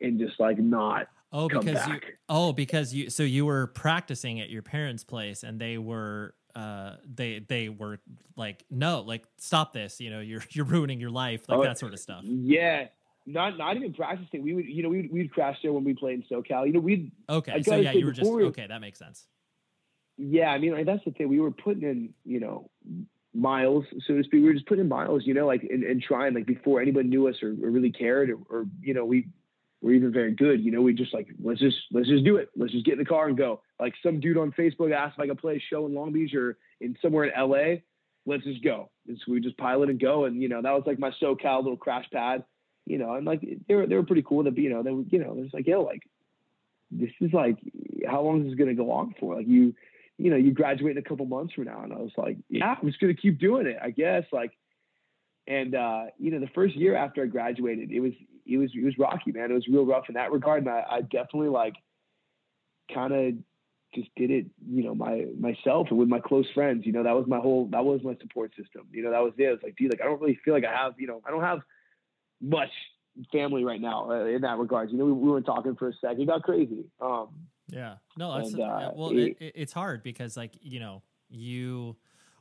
and just like not Oh, come because you. back. Oh, because you. So you were practicing at your parents' place, and they were. Uh, they they were like, no, like stop this. You know, you're you're ruining your life, like Oh, that sort of stuff. Yeah, not not even practicing. We would, you know, we'd, we'd crash there when we played in SoCal. You know, we'd Okay, I so yeah, you were just we- okay. That makes sense. Yeah, I mean, like, that's the thing. We were putting in, you know, miles, so to speak. We were just putting in miles, you know, like and, and trying, like before anybody knew us or, or really cared, or, or you know, we were even very good. You know, we just like let's just let's just do it. Let's just get in the car and go. Like some dude on Facebook asked if I could play a show in Long Beach or in somewhere in LA. Let's just go. And so we just pilot and go, and you know, that was like my SoCal little crash pad. You know, and like they were they were pretty cool. To be, you know, they were, you know, it's like yo, like this is like how long is this gonna go on for? Like you you know, you graduate in a couple months from now. And I was like, yeah, I'm just to keep doing it, I guess. Like, and, uh, you know, the first year after I graduated, it was, it was, it was rocky, man. It was real rough in that regard. And I, I definitely like kind of just did it, you know, my, myself and with my close friends, you know, that was my whole, that was my support system. You know, that was it. It was like, dude, like, I don't really feel like I have, you know, I don't have much family right now uh, in that regard. You know, we, we were talking for a second. It got crazy. Um, Yeah. No, that's And, uh, well. It, it, it's hard because, like, you know, you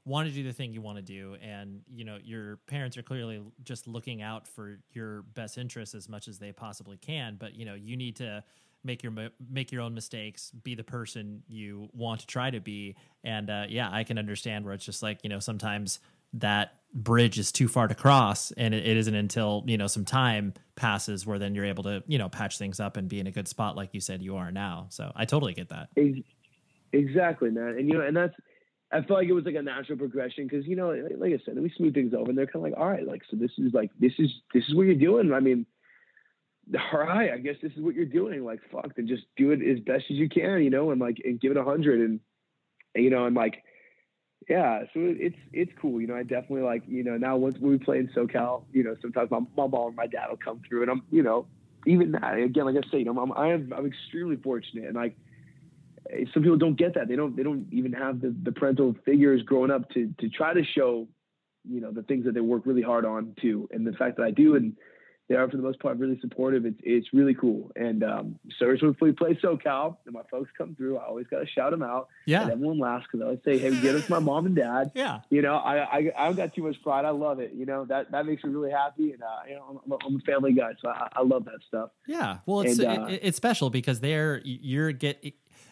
want to do the thing you want to do, and you know, your parents are clearly just looking out for your best interests as much as they possibly can. But you know, you need to make your make your own mistakes, be the person you want to try to be, and uh, yeah, I can understand where it's just like you know sometimes that bridge is too far to cross and it, it isn't until you know some time passes where then you're able to you know patch things up and be in a good spot like you said you are now so i totally get that Exactly, man. And you know, and that's I felt like it was like a natural progression because you know, like, like I said, we smooth things over, and they're kind of like, all right, like so this is like this is this is what you're doing. I mean, all right, I guess this is what you're doing. Like, fuck, then just do it as best as you can, you know, and like and give it a hundred, and you know, and like. Yeah, so it's it's cool, you know. I definitely like, you know, now once we play in SoCal, you know, sometimes my, my mom and my dad will come through, and I'm, you know, even that again, like I say, you know, I'm I'm, I'm extremely fortunate, and like some people don't get that. They don't they don't even have the, the parental figures growing up to to try to show, you know, the things that they work really hard on too. And the fact that I do and they are for the most part really supportive. It's it's really cool. And um so if we play SoCal and my folks come through, I always gotta shout them out. yeah And everyone laughs because I always say, Hey, get us my mom and dad. yeah You know, I, I I don't got too much pride. I love it. You know, that that makes me really happy. And uh, you know, I'm, I'm a family guy, so I, I love that stuff. Yeah, well, it's And, uh, it, it's special because they're you're get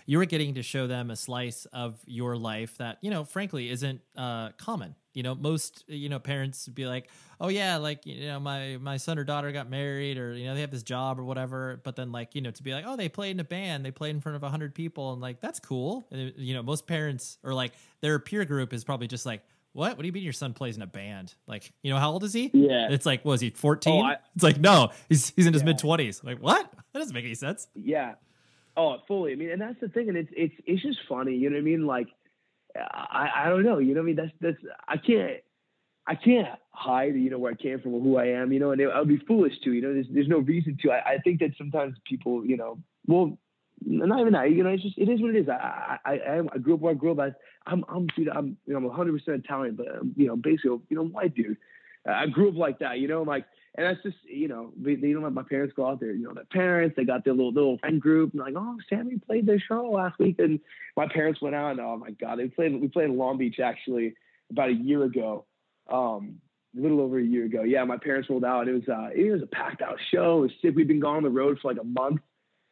you're getting to show them a slice of your life that you know, frankly, isn't uh, common. You know, most you know parents be like, "Oh yeah, like you know, my my son or daughter got married, or you know, they have this job or whatever." But then, like you know, to be like, "Oh, they played in a band, they played in front of hundred people," and like that's cool. And, you know, most parents or like their peer group is probably just like. What? What do you mean your son plays in a band? Like, you know, how old is he? Yeah. It's like, was he 14? Oh, I- it's like, no, he's he's in his Yeah. mid 20s. Like, what? That doesn't make any sense. Yeah. Oh, fully. I mean, and that's the thing, and it's it's it's just funny. You know what I mean? Like, I I don't know. You know what I mean? That's that's I can't I can't hide. You know where I came from or who I am. You know, and I would be foolish to. You know, there's there's no reason to. I, I think that sometimes people, you know, well. Not even that, you know. It's just it is what it is. I I I, I grew up where I grew up. I, I'm I'm dude, I'm you know I'm 100 percent Italian, but um, you know basically you know white dude. I grew up like that, you know, like, and that's just, you know, they, don't let my parents go out there, you know, their parents, they got their little, little friend group and like, oh, Sammy played their show last week. And my parents went out and, oh my God, they played, we played in Long Beach actually about a year ago. Um, a little over a year ago. Yeah. My parents rolled out. It was, uh, it was a packed out show. It was sick. We'd been gone on the road for like a month.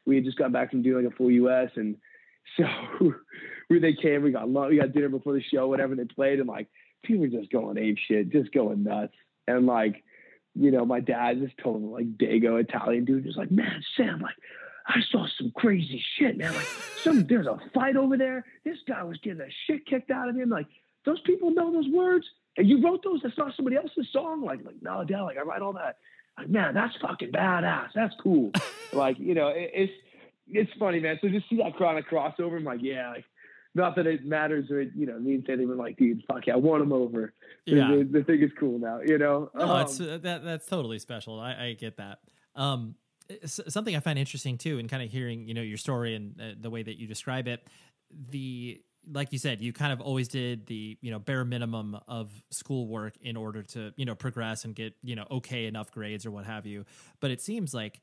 We had just got back from doing like a full US. And so we, they came, we got lunch, we got dinner before the show, whatever. They played and like, people were just going ape shit, just going nuts. And like, you know, my dad just told him like Dago Italian dude, just like, man, Sam, like, I saw some crazy shit, man. Like, some there's a fight over there. This guy was getting the shit kicked out of him. Like, those people know those words, and you wrote those. That's not somebody else's song. Like, like no, dad, like I write all that. Like, man, that's fucking badass. That's cool. like, you know, it, it's it's funny, man. So just see that of crossover. I'm like, yeah, like, not that it matters or it, you know, me and Sandy were like, dude, fuck yeah, I want him over. The- Yeah. the, the thing is cool now, you know. No, Um, it's uh, that that's totally special. I, I get that. Um, something I find interesting too, and kind of hearing you know your story and uh, the way that you describe it, the like you said, you kind of always did the you know bare minimum of schoolwork in order to you know progress and get you know okay enough grades or what have you. But it seems like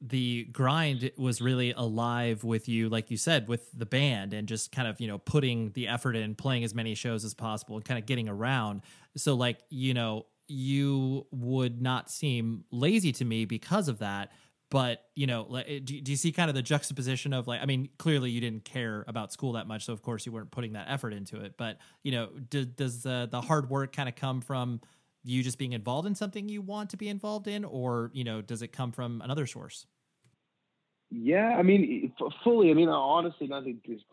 the grind was really alive with you, like you said, with the band and just kind of, you know, putting the effort in, playing as many shows as possible and kind of getting around. So, like, you know, you would not seem lazy to me because of that. But, you know, eh, do, do you see kind of the juxtaposition of like, I mean, clearly you didn't care about school that much. So, of course, you weren't putting that effort into it. But, you know, do, does the, the hard work kind of come from, you just being involved in something you want to be involved in or you know does it come from another source yeah i mean fully i mean honestly nothing. just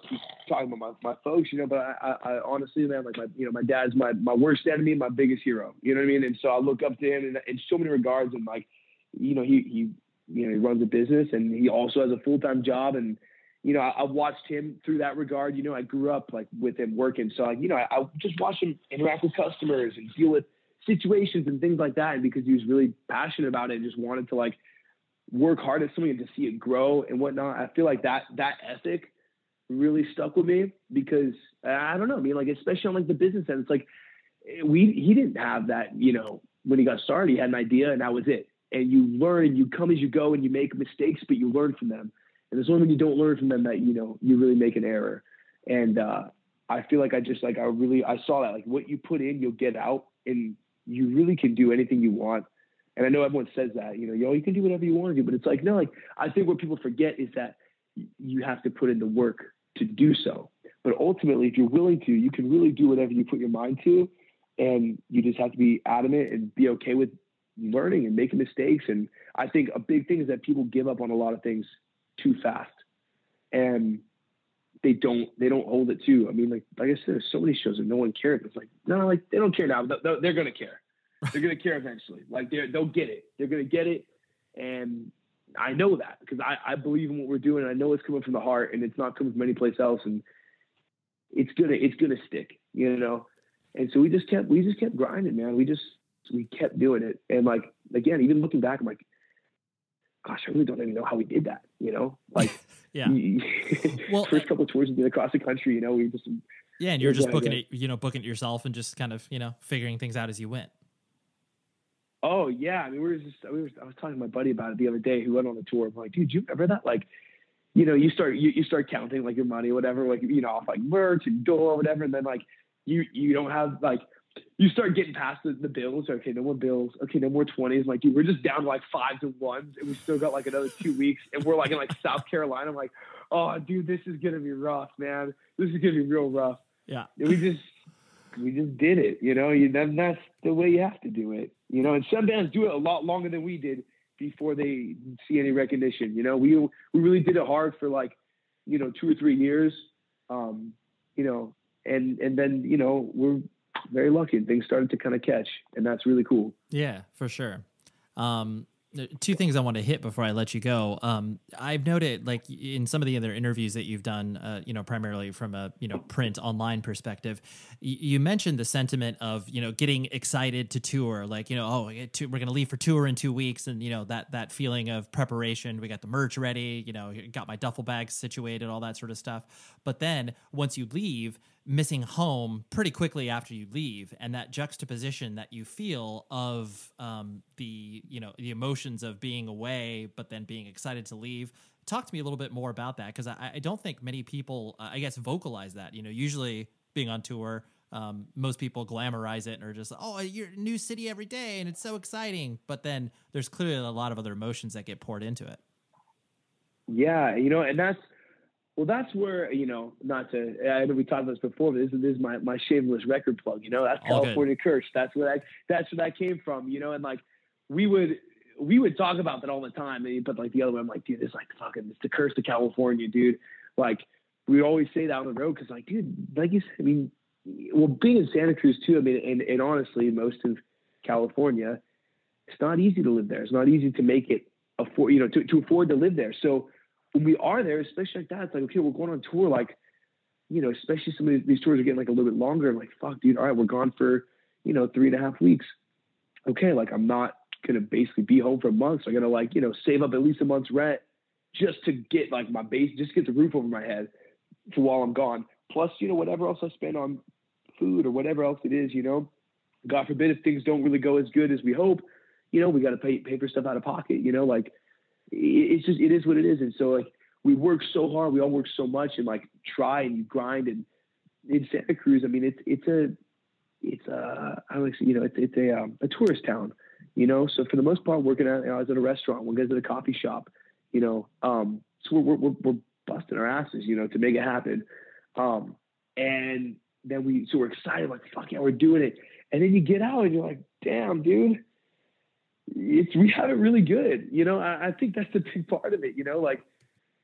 talking about my, my folks you know but I, I, I honestly man like my you know my dad's my my worst enemy my biggest hero you know what i mean and so i look up to him in, in so many regards and like you know he he you know he runs a business and he also has a full-time job and you know, I, I, watched him through that regard. You know, I grew up like with him working, so like, you know, I, I just watched him interact with customers and deal with situations and things like that. And because he was really passionate about it and just wanted to like work hard at something and to see it grow and whatnot, I feel like that that ethic really stuck with me because I don't know. I mean, like especially on like the business end, it's like we he didn't have that. You know, when he got started, he had an idea and that was it. And you learn and you come as you go and you make mistakes, but you learn from them. And there's only when you don't learn from them that you know you really make an error. And uh, I feel like I just like I really I saw that like what you put in, you'll get out. And you really can do anything you want. And I know everyone says that, you know, yo, you can do whatever you want to do, but it's like, no, like I think what people forget is that you have to put in the work to do so. But ultimately, if you're willing to, you can really do whatever you put your mind to. And you just have to be adamant and be okay with learning and making mistakes. And I think a big thing is that people give up on a lot of things too fast. And they don't they don't hold it too. I mean, like like I said, there's so many shows that no one cares. It's like no, like they don't care now. They're, they're gonna care. They're gonna care eventually. Like they they'll get it. They're gonna get it, and I know that because I I believe in what we're doing. I know it's coming from the heart, and it's not coming from any place else. And it's gonna it's gonna stick, you know. And so we just kept we just kept grinding, man. We just we kept doing it, and like again, even looking back, I'm like, gosh, I really don't even know how we did that, you know, like. Yeah. well, first couple of tours we did across the country, you know, we just yeah, and you're just booking it, you know, booking it yourself and just kind of you know figuring things out as you went. Oh yeah, I mean, we were just we were, I was talking to my buddy about it the other day who went on the tour. I'm like, dude, you remember that? Like, you know, you start you, you start counting like your money, whatever, like you know, off like merch and door, whatever, and then like you you don't have like you start getting past the, the bills. Okay, no more bills. Okay, no more twenties. Like, dude, we're just down to like fives and ones, and we still got like another two weeks, and we're like in like South Carolina. I'm like, oh, dude, this is gonna be rough, man. This is gonna be real rough. Yeah. And we just we just did it. You know, you, that, that's the way you have to do it. You know, and some bands do it a lot longer than we did before they see any recognition. You know, we we really did it hard for like, you know, two or three years. Um, you know, and and then you know we're very lucky and things started to kind of catch and that's really cool yeah for sure um, two things I want to hit before I let you go. Um, I've noted, like in some of the other interviews that you've done, uh, you know, primarily from a you know print online perspective, y- you mentioned the sentiment of you know getting excited to tour, like you know, oh, we're going to leave for tour in two weeks, and you know that that feeling of preparation. We got the merch ready, you know, got my duffel bags situated, all that sort of stuff. But then once you leave, missing home pretty quickly after you leave and that juxtaposition that you feel of um, the you know the emotions of being away but then being excited to leave. Talk to me a little bit more about that because I, I, don't think many people uh, i guess vocalize that. You know usually being on tour um, most people glamorize it and are just oh you're a new city every day and it's so exciting but then there's clearly a lot of other emotions that get poured into it. Yeah you know and that's well, that's where you know, not to. I know we talked about this before, but this, this is my my shameless record plug. You know, that's All California good. Curse. That's where that that's where that came from. You know, and like we would we would talk about that all the time. And But like the other way, I'm like, dude, it's like fucking it's the curse of California, dude. Like we always say that on the road because, like, dude, like you, said, I mean, well, being in Santa Cruz too. I mean, and, and honestly, most of California, it's not easy to live there. It's not easy to make it afford, you know, to, to afford to live there. So when we are there, especially like that, it's like, okay, we're going on tour. Like, you know, especially some of these, tours are getting like a little bit longer. I'm like, fuck, dude. All right, we're gone for, you know, three and a half weeks. Okay, like I'm not gonna basically be home for months. So I gotta like, you know, save up at least a month's rent just to get like my base, just get the roof over my head for while I'm gone. Plus, you know, whatever else I spend on food or whatever else it is, you know, God forbid if things don't really go as good as we hope, you know, we got to pay pay for stuff out of pocket, you know, like it's just it is what it is. And so like we work so hard, we all work so much, and like try and you grind. And in Santa Cruz, I mean, it's it's a it's a I don't you know it's it's a um, a tourist town, you know. So for the most part, working at you know, I was at a restaurant, one guy's at a coffee shop, you know. Um, so we're we're we're busting our asses, you know, to make it happen. Um, and then we so we're excited, like fuck yeah, we're doing it. And then you get out and you're like, damn, dude, it's we have it really good. You know, I, I think that's the big part of it. You know, like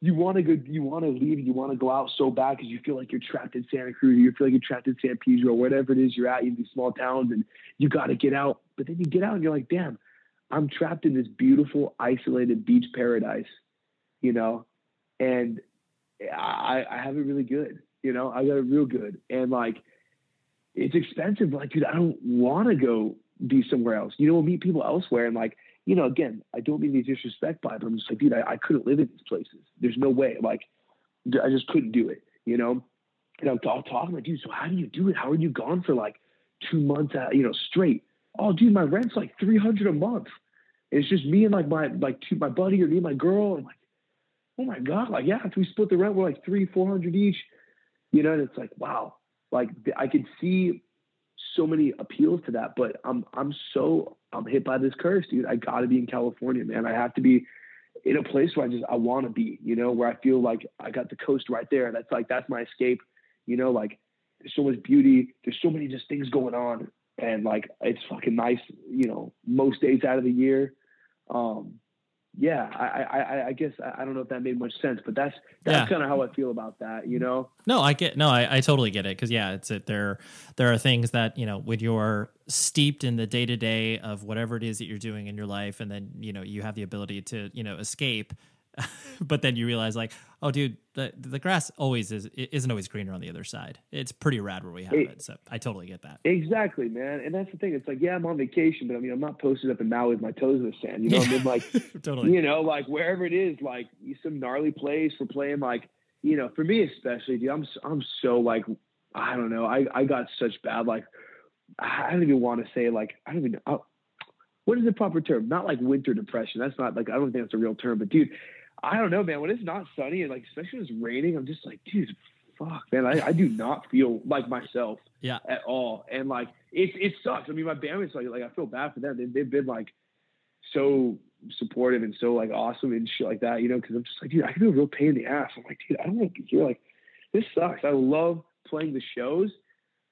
you want to go, you want to leave, you want to go out so bad because you feel like you're trapped in Santa Cruz, you feel like you're trapped in San Pedro, or whatever it is you're at in these small towns, and you got to get out. But then you get out and you're like, damn, I'm trapped in this beautiful, isolated beach paradise. You know, and I, I have it really good. You know, I got it real good, and like it's expensive. Like, dude, I don't want to go be somewhere else. You know, we'll meet people elsewhere, and like, you know, again, I don't mean to disrespect by it, but I'm just like, dude, I, I couldn't live in these places. There's no way. Like, I just couldn't do it. You know, and I'm talking like, dude, so how do you do it? How are you gone for like two months, at, you know, straight? Oh, dude, my rent's like three hundred a month. it's just me and like my like two my buddy or me and my girl, and like, oh my god, like yeah, if we split the rent, we're like three, four hundred each. You know, and it's like, wow, like I could see so many appeals to that, but I'm I'm so I'm hit by this curse, dude. I got to be in California, man. I have to be in a place where I just I want to be, you know, where I feel like I got the coast right there. That's like that's my escape, you know. Like there's so much beauty, there's so many just things going on, and like it's fucking nice, you know, most days out of the year. Um, yeah, I, I, I guess I don't know if that made much sense, but that's that's yeah. kind of how I feel about that, you know. No, I get no, I, I totally get it because yeah, it's it. There, there are things that you know when you're steeped in the day to day of whatever it is that you're doing in your life, and then you know you have the ability to you know escape but then you realize like, oh, dude, the the grass always is isn't always greener on the other side. It's pretty rad where we have it. it. So I totally get that. Exactly, man. And that's the thing. It's like, yeah, I'm on vacation, but I mean, I'm not posted up in Maui with my toes in the sand. You know, I mean, like, totally. You know, like wherever it is, like some gnarly place. We're playing like, you know, for me especially, dude. I'm I'm so like, I don't know. I I got such bad like, I don't even want to say like, I don't even. know. what is the proper term? Not like winter depression. That's not like I don't think that's a real term. But dude, I don't know, man. When it's not sunny and like especially when it's raining, I'm just like, dude, fuck, man. I, I do not feel like myself yeah. at all. And like it it sucks. I mean, my bandmates like like I feel bad for them. They, they've been like so supportive and so like awesome and shit like that, you know, because I'm just like, dude, I feel a real pain in the ass. I'm like, dude, I don't want to hear like this sucks. I love playing the shows,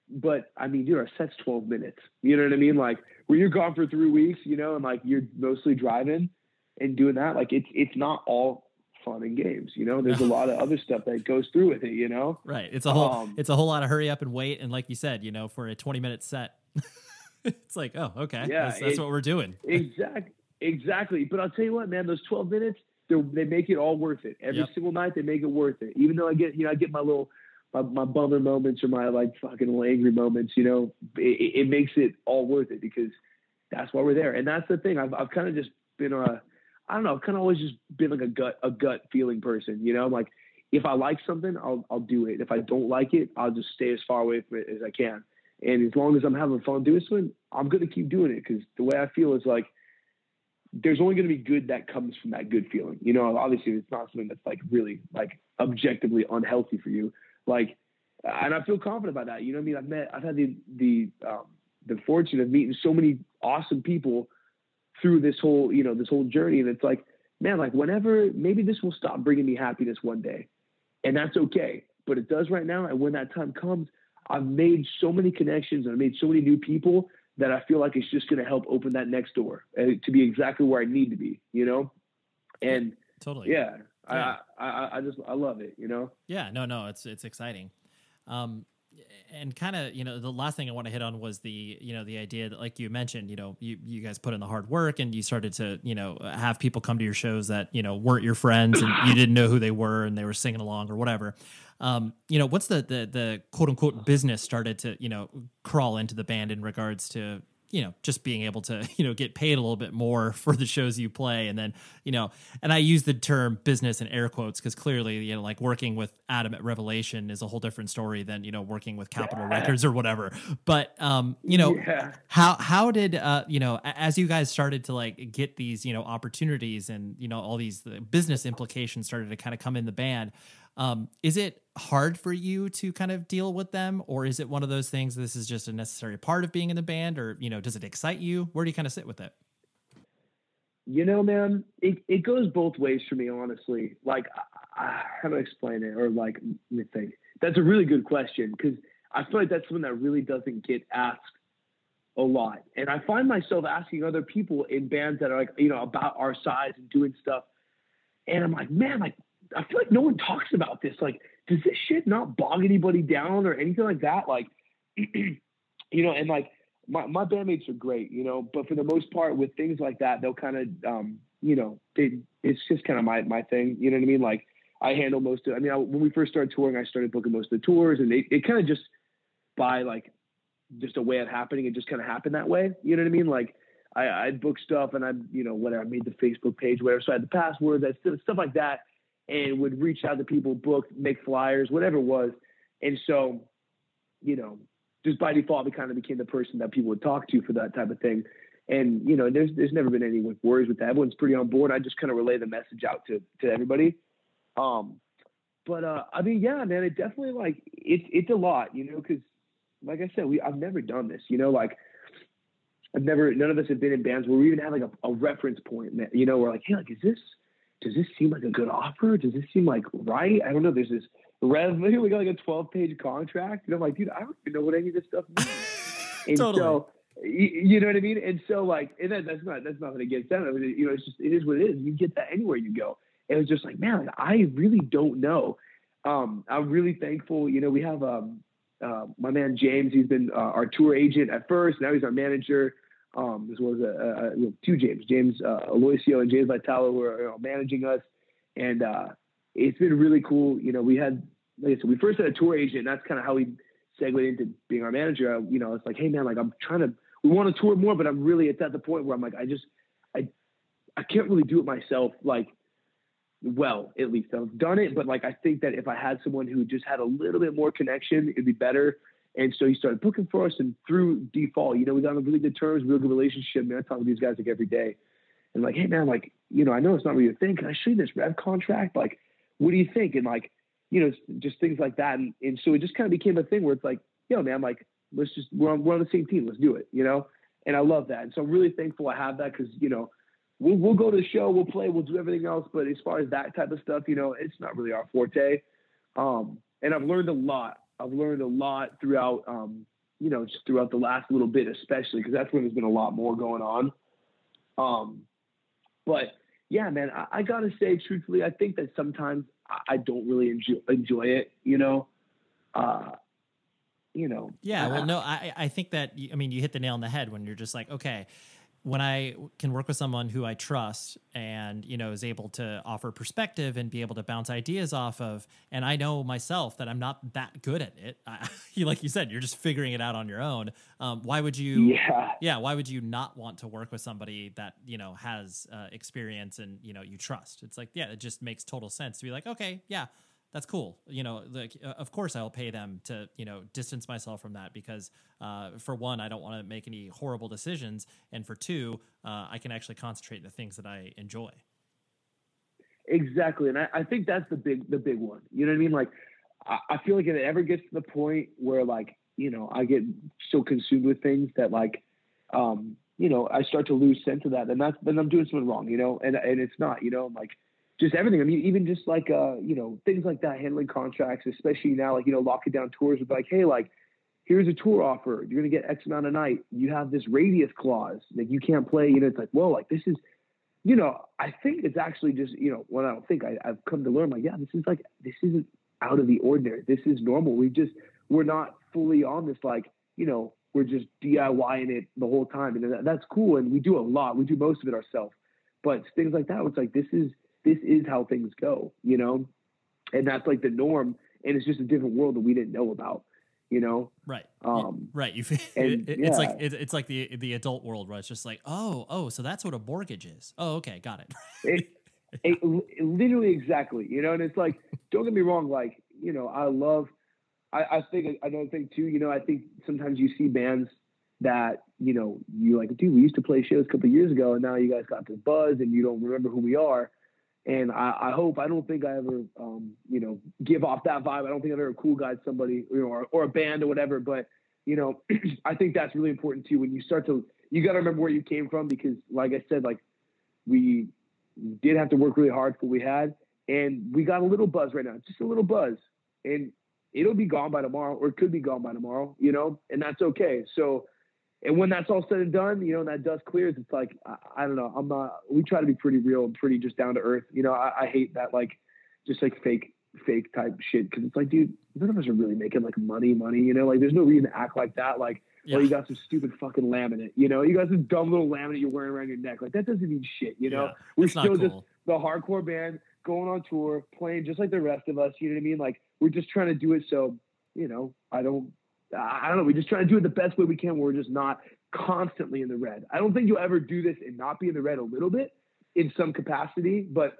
but I mean, dude, our set's 12 minutes. You know what I mean? Like, where you're gone for three weeks, you know, and like you're mostly driving and doing that, like it's it's not all fun and games. You know, there's a lot of other stuff that goes through with it. You know, right? It's a whole um, it's a whole lot of hurry up and wait, and like you said, you know, for a 20 minute set, it's like, oh, okay, yeah, that's, that's it, what we're doing. exactly, exactly. But I'll tell you what, man, those 12 minutes, they make it all worth it. Every yep. single night, they make it worth it. Even though I get, you know, I get my little my, my bummer moments or my like fucking little angry moments, you know, it, it makes it all worth it because that's why we're there. And that's the thing. I've, I've kind of just been on a, I don't know, kind of always just been like a gut a gut feeling person. You know, like if I like something, I'll I'll do it. If I don't like it, I'll just stay as far away from it as I can. And as long as I'm having fun doing something, I'm gonna keep doing it because the way I feel is like there's only gonna be good that comes from that good feeling. You know, obviously it's not something that's like really like objectively unhealthy for you. Like, and I feel confident about that. You know I mean? I've met, I've had the the um, the fortune of meeting so many awesome people through this whole, you know, this whole journey. And it's like, man, like whenever maybe this will stop bringing me happiness one day. And that's okay. But it does right now. And when that time comes, I've made so many connections and I've made so many new people that I feel like it's just going to help open that next door uh, to be exactly where I need to be, you know? And totally. Yeah. yeah. I, I, I just, I love it, you know? Yeah, no, no, it's, it's exciting. Um, and kind of you know the last thing i want to hit on was the you know the idea that like you mentioned you know you, you guys put in the hard work and you started to you know have people come to your shows that you know weren't your friends and you didn't know who they were and they were singing along or whatever. Um, you know what's the, the the quote unquote business started to you know crawl into the band in regards to you know just being able to you know get paid a little bit more for the shows you play and then you know and i use the term business in air quotes because clearly you know like working with adam at revelation is a whole different story than you know working with capitol yeah. records or whatever but um you know yeah. how how did uh you know as you guys started to like get these you know opportunities and you know all these the business implications started to kind of come in the band um, is it hard for you to kind of deal with them, or is it one of those things? This is just a necessary part of being in the band, or you know, does it excite you? Where do you kind of sit with it? You know, man, it, it goes both ways for me, honestly. Like, uh, how do I explain it? Or like, let me think. That's a really good question because I feel like that's one that really doesn't get asked a lot. And I find myself asking other people in bands that are like, you know, about our size and doing stuff. And I'm like, man, like, I feel like no one talks about this. Like, does this shit not bog anybody down or anything like that? Like, you know, and like my, my bandmates are great, you know, but for the most part with things like that, they'll kind of, um, you know, it's just kind of my, my thing. You know what I mean? Like I handle most of, I mean, I, when we first started touring, I started booking most of the tours and they, it kind of just by like, just a way of happening. It just kind of happened that way. You know what I mean? Like I, I'd book stuff and I, you know, whatever, I made the Facebook page, whatever. So I had the passwords, that stuff like that and would reach out to people, book, make flyers, whatever it was. And so, you know, just by default, we kind of became the person that people would talk to for that type of thing. And you know, there's there's never been any worries with that. Everyone's pretty on board. I just kind of relay the message out to to everybody. Um, but uh, I mean, yeah, man, it definitely like it's it's a lot, you know, because like I said, we I've never done this, you know, like I've never none of us have been in bands where we even have like a, a reference point, you know, we're like, hey, like, is this does this seem like a good offer? Does this seem like right? I don't know. There's this rev. We got like a 12 page contract. And I'm like, dude, I don't even know what any of this stuff means. and totally. so, you, know what I mean? And so like, and that, that's not, that's nothing against them. I mean, you know, it's just, it is what it is. You get that anywhere you go. And it's just like, man, I really don't know. Um, I'm really thankful. You know, we have, um, uh, my man James, he's been uh, our tour agent at first. Now he's our manager um, as well as a, a, you know, two James, James uh, Aloisio and James Vitalo, who are you know, managing us. And uh, it's been really cool. You know, we had, like I said, we first had a tour agent, and that's kind of how we segued into being our manager. I, you know, it's like, hey man, like I'm trying to, we want to tour more, but I'm really, it's at the point where I'm like, I just, I, I can't really do it myself. Like, well, at least I've done it, but like I think that if I had someone who just had a little bit more connection, it'd be better. And so he started booking for us, and through default, you know, we got on really good terms, real good relationship. Man, I talk to these guys like every day, and like, hey man, like, you know, I know it's not what you think. Can I show you this rev contract? Like, what do you think? And like, you know, just things like that. And, and so it just kind of became a thing where it's like, yo, man, like, let's just we're on we're on the same team. Let's do it, you know. And I love that. And so I'm really thankful I have that because you know, we'll we'll go to the show, we'll play, we'll do everything else. But as far as that type of stuff, you know, it's not really our forte. Um, and I've learned a lot I've learned a lot throughout, um, you know, just throughout the last little bit, especially because that's when there's been a lot more going on. Um, but yeah, man, I, I, gotta say, truthfully, I think that sometimes I, I don't really enjoy, enjoy it. You know, uh, you know. Yeah, well, no, I I think that I mean you hit the nail on the head when you're just like, okay, when I can work with someone who I trust and you know is able to offer perspective and be able to bounce ideas off of, and I know myself that I'm not that good at it. I, like you said, you're just figuring it out on your own. Um, why would you? Yeah. Yeah. Why would you not want to work with somebody that you know has uh, experience and you know you trust? It's like yeah, it just makes total sense to be like okay, yeah that's cool. You know, like uh, of course I'll pay them to you know distance myself from that because uh, for one I don't want to make any horrible decisions, and for two uh, I can actually concentrate the things that I enjoy. Exactly, and I, I, think that's the big the big one. You know what I mean? Like I, I feel like if it ever gets to the point where like you know I get so consumed with things that like um, you know I start to lose sense of that, then that's then I'm doing something wrong. You know, and and it's not. You know, like just everything. I mean, even just like uh, you know, things like that, handling contracts, especially now, like you know, locking down tours with like, hey, like, here's a tour offer. You're gonna get X amount a night. You have this radius clause, like you can't play. You know, it's like, well, like this is, you know, I think it's actually just, you know, what I don't think I, I've come to learn, like, yeah, this is like, this isn't out of the ordinary. This is normal. We just, we're not fully on this, like, you know, we're just DIYing it the whole time, and that, that's cool. And we do a lot. We do most of it ourselves. But things like that, it's like this is this is how things go, you know? And that's like the norm. And it's just a different world that we didn't know about. you know? Right. Um, right. You and, it, it's like it, it's like the the adult world where it's just like, oh, oh, so that's what a mortgage is. Oh, okay, got it. It, it, literally exactly, you know, and it's like, don't get me wrong, like, you know, I love, I, I think another thing too, you know, I think sometimes you see bands that, you know, you like, dude, we used to play shows a couple of years ago and now you guys got this buzz and you don't remember who we are. And I, I hope, I don't think I ever, um, you know, give off that vibe. I don't think I've ever cool guyed somebody, you know, or, or a band or whatever, but you know, I think that's really important too. When you start to, you got to remember where you came from because like I said, like we did have to work really hard for what we had and we got a little buzz right now, just a little buzz and it'll be gone by tomorrow or it could be gone by tomorrow, you know, and that's okay. So, and when that's all said and done, you know, and that dust clears, it's like, I, I don't know. I'm not, we try to be pretty real and pretty just down to earth. You know, I, I hate that, like, just like fake, fake type shit. Cause it's like, dude, none of us are really making like money, money, you know, like there's no reason to act like that. Like, oh, Yeah. well, you got some stupid fucking laminate, you know, you got some dumb little laminate you're wearing around your neck. Like that doesn't mean shit, you know, Yeah, we're still just the hardcore band going on tour, playing just like the rest of us. You know what I mean? Like we're just trying to do it so, you know, I don't, I don't know. We just try to do it the best way we can. We're just not constantly in the red. I don't think you'll ever do this and not be in the red a little bit in some capacity, but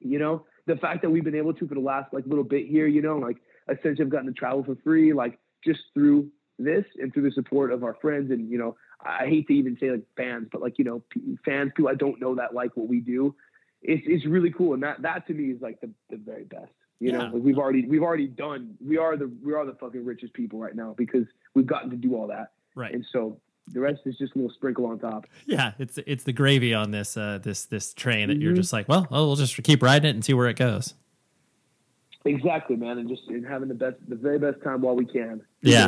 you know, the fact that we've been able to for the last like little bit here, you know, like essentially have gotten to travel for free, like just through this and through the support of our friends and you know, I I hate to even say like fans, but like you know, fans, people I don't know that like what we do. It's it's really cool, and that that to me is like the, the very best. You know, like we've already we've already done. We are the we are the fucking richest people right now because we've gotten to do all that, Right. and so the rest is just a little sprinkle on top. Yeah, it's it's the gravy on this uh this this train that you're Mhm. just like, well, oh, we'll just keep riding it and see where it goes. Exactly, man, and just and having the best, the very best time while we can. Yeah.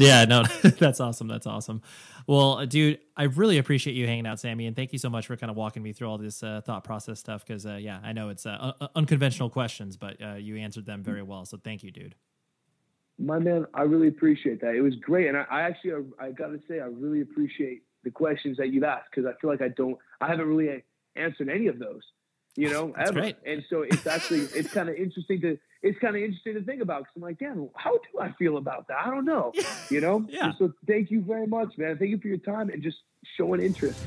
The whole deal. Yeah, no, that's awesome. That's awesome. Well, uh, dude, I really appreciate you hanging out, Sammy, and thank you so much for kind of walking me through all this uh, thought process stuff. Because uh, yeah, I know it's uh, un- unconventional questions, but uh, you answered them very well. So thank you, dude. My man, I really appreciate that. It was great, and I, I actually, I, I got to say, I really appreciate the questions that you've asked because I feel like I don't, I haven't really answered any of those, you know, That's ever. great. And so it's actually, it's kind of interesting to, it's kind of interesting to think about because I'm like, damn, how do I feel about that? I don't know, you know. Yeah. So thank you very much, man. Thank you for your time and just showing interest.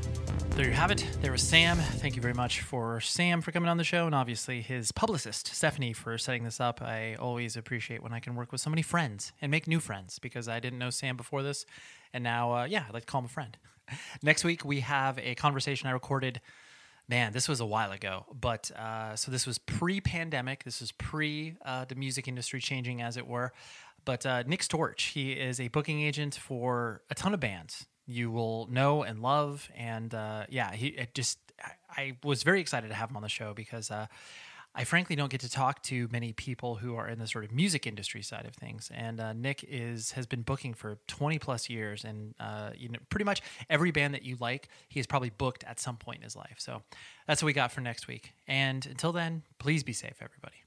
There you have it. There was Sam. Thank you very much for Sam for coming on the show, and obviously his publicist, Stephanie, for setting this up. I always appreciate when I can work with so many friends and make new friends because I didn't know Sam before this. And now, uh, yeah, I'd like to call him a friend. Next week, we have a conversation I recorded. Man, this was a while ago, but uh, so this was pre-pandemic. This was pre uh, the music industry changing, as it were. But uh, Nick Storch, he is a booking agent for a ton of bands you will know and love. And uh, yeah, he it just I, I was very excited to have him on the show because uh, I frankly don't get to talk to many people who are in the sort of music industry side of things. And uh, Nick is has been booking for twenty plus years, and uh, you know pretty much every band that you like, he has probably booked at some point in his life. So that's what we got for next week. And until then, please be safe, everybody.